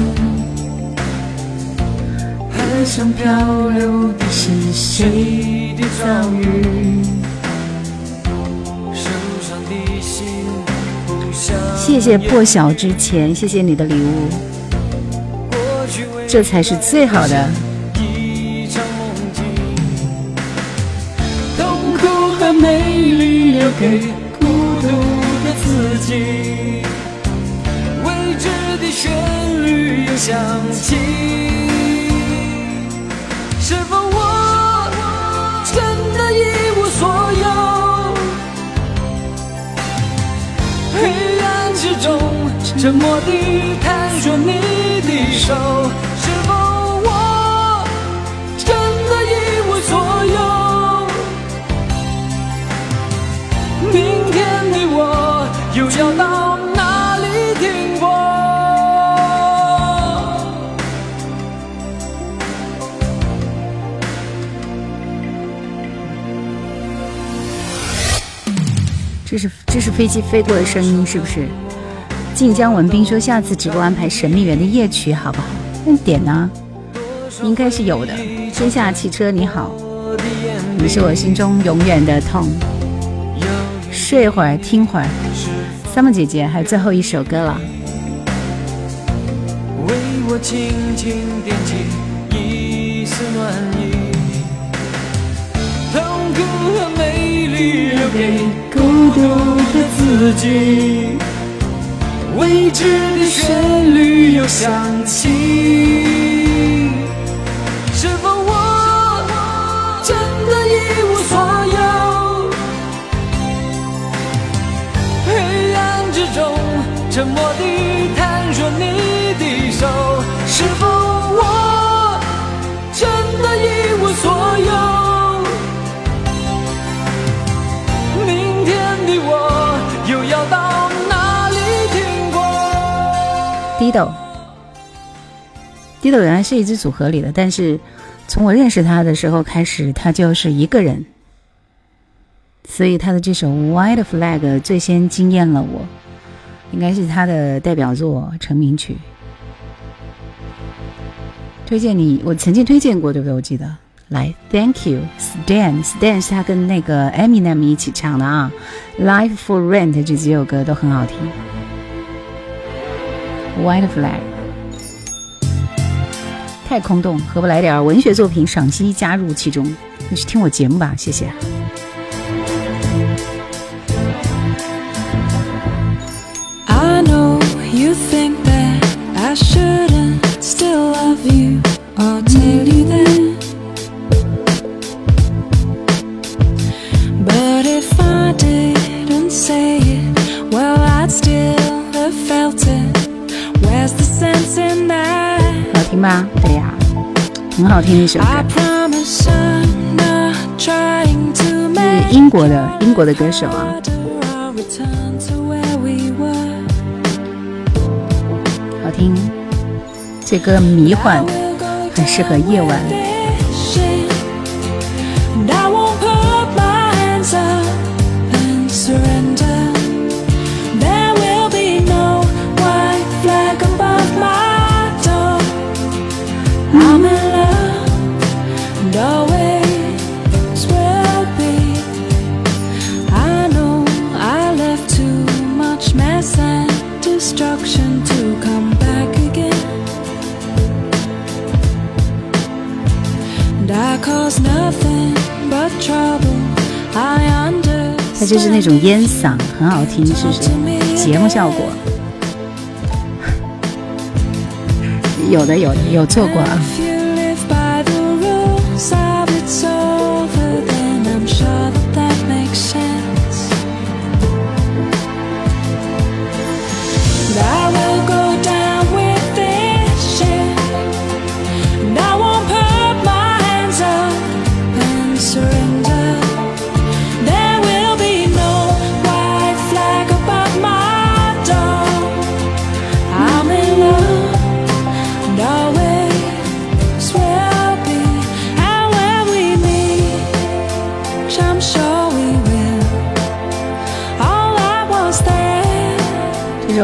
海上漂流的是谁的遭遇？谢谢破晓之前，谢谢你的礼物，这才是最好的。一场梦境，痛苦和美丽留给孤独的自己。未知的旋律又响起，黑暗之中，沉默地探索你的手，是否我真的一无所有？明天的我又要到这是飞机飞过的声音，是不是？晋江文斌说下次直播安排《神秘园》的夜曲，好不好？那点呢？应该是有的。天下汽车你好，你是我心中永远的痛。睡会儿，听会儿。Summer 姐姐，还有最后一首歌了。为我轻轻点起一丝暖意，痛苦和美丽留给孤独的自己。未知的旋律又响起，是否我真的一无所有？黑暗之中，沉默地探索你的手，是否 ido，ido 原来是一支组合里的，但是从我认识他的时候开始，他就是一个人，所以他的这首《White Flag》最先惊艳了我，应该是他的代表作成名曲。推荐你，我曾经推荐过，对不对？我记得。来，Thank you, Stan. Stan 是他跟那个 Eminem 一起唱的啊，《Life for Rent》这几首歌都很好听。White Flag，太空洞，何不来点文学作品赏析加入其中？你去听我节目吧，谢谢。I know you think that I shouldn't still love you or tell you that. 听吧？对呀，很好听的一首歌是 make 英国的英国的歌手啊听。这歌迷幻，很适合夜晚。它就是那种烟嗓，很好听，是不是？节目效果。有的，有的，有做过啊。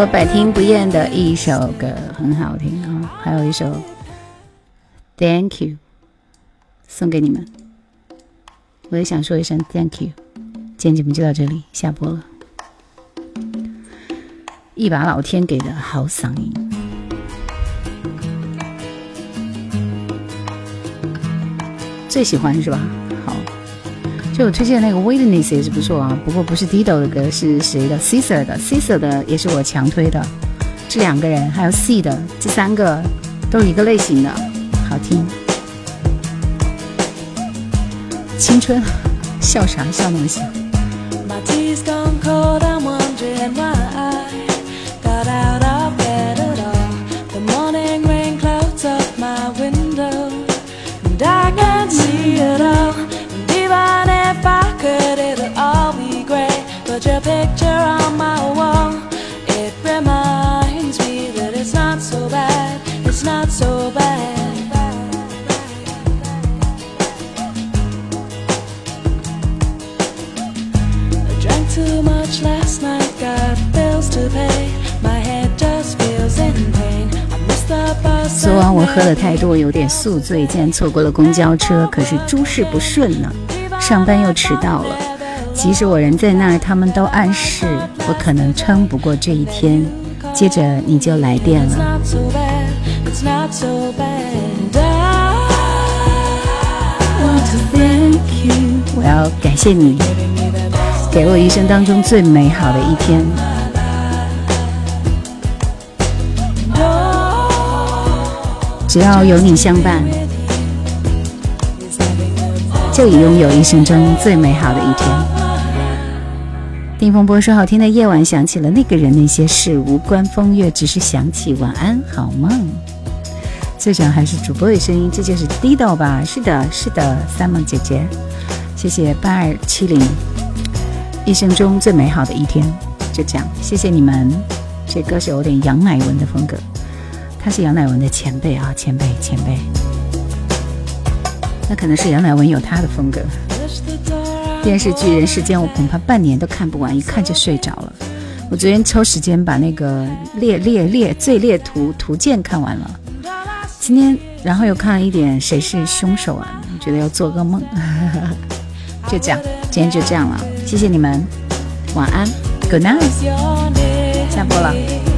百听不厌的一首歌，很好听啊、还有一首《Thank You》送给你们。我也想说一声 Thank you。今天节目就到这里，下播了。一把老天给的好嗓音，最喜欢是吧？就我推荐那个《Witness》也是不错啊，不过不是 Dido 的歌，是谁的？Caesar 的，Caesar 的也是我强推的。这两个人还有 C 的，这三个都是一个类型的，好听。青春，笑啥？笑那么小。Picture on my wall, it reminds me that it's not so bad, it's not so bad. I drank too much last night, got bills to pay. My head just feels in pain. I missed the bus. 昨晚我喝的太多，有点宿醉，竟然错过了公交车。可是诸事不顺呢，上班又迟到了。即使我人在那儿，他们都暗示我可能撑不过这一天。接着你就来电了，我要感谢你，给我一生当中最美好的一天。只要有你相伴，就已拥有一生中最美好的一天。丁风波说：“好听的夜晚，想起了那个人，那些事，无关风月，只是想起晚安，好梦。”最想还是主播的声音，这就是 Dido 吧？是的，是的，Simon 姐姐，谢谢八二七零，一生中最美好的一天，就这样，谢谢你们。这歌是有点杨乃文的风格，他是杨乃文的前辈啊，前辈前辈。那可能是杨乃文有他的风格。电视剧《人世间》，我恐怕半年都看不完，一看就睡着了。我昨天抽时间把那个《猎猎猎罪猎图图鉴》看完了，今天然后又看了一点《谁是凶手》啊，觉得要做个梦。就这样，今天就这样了，谢谢你们，晚安，Good night，下播了。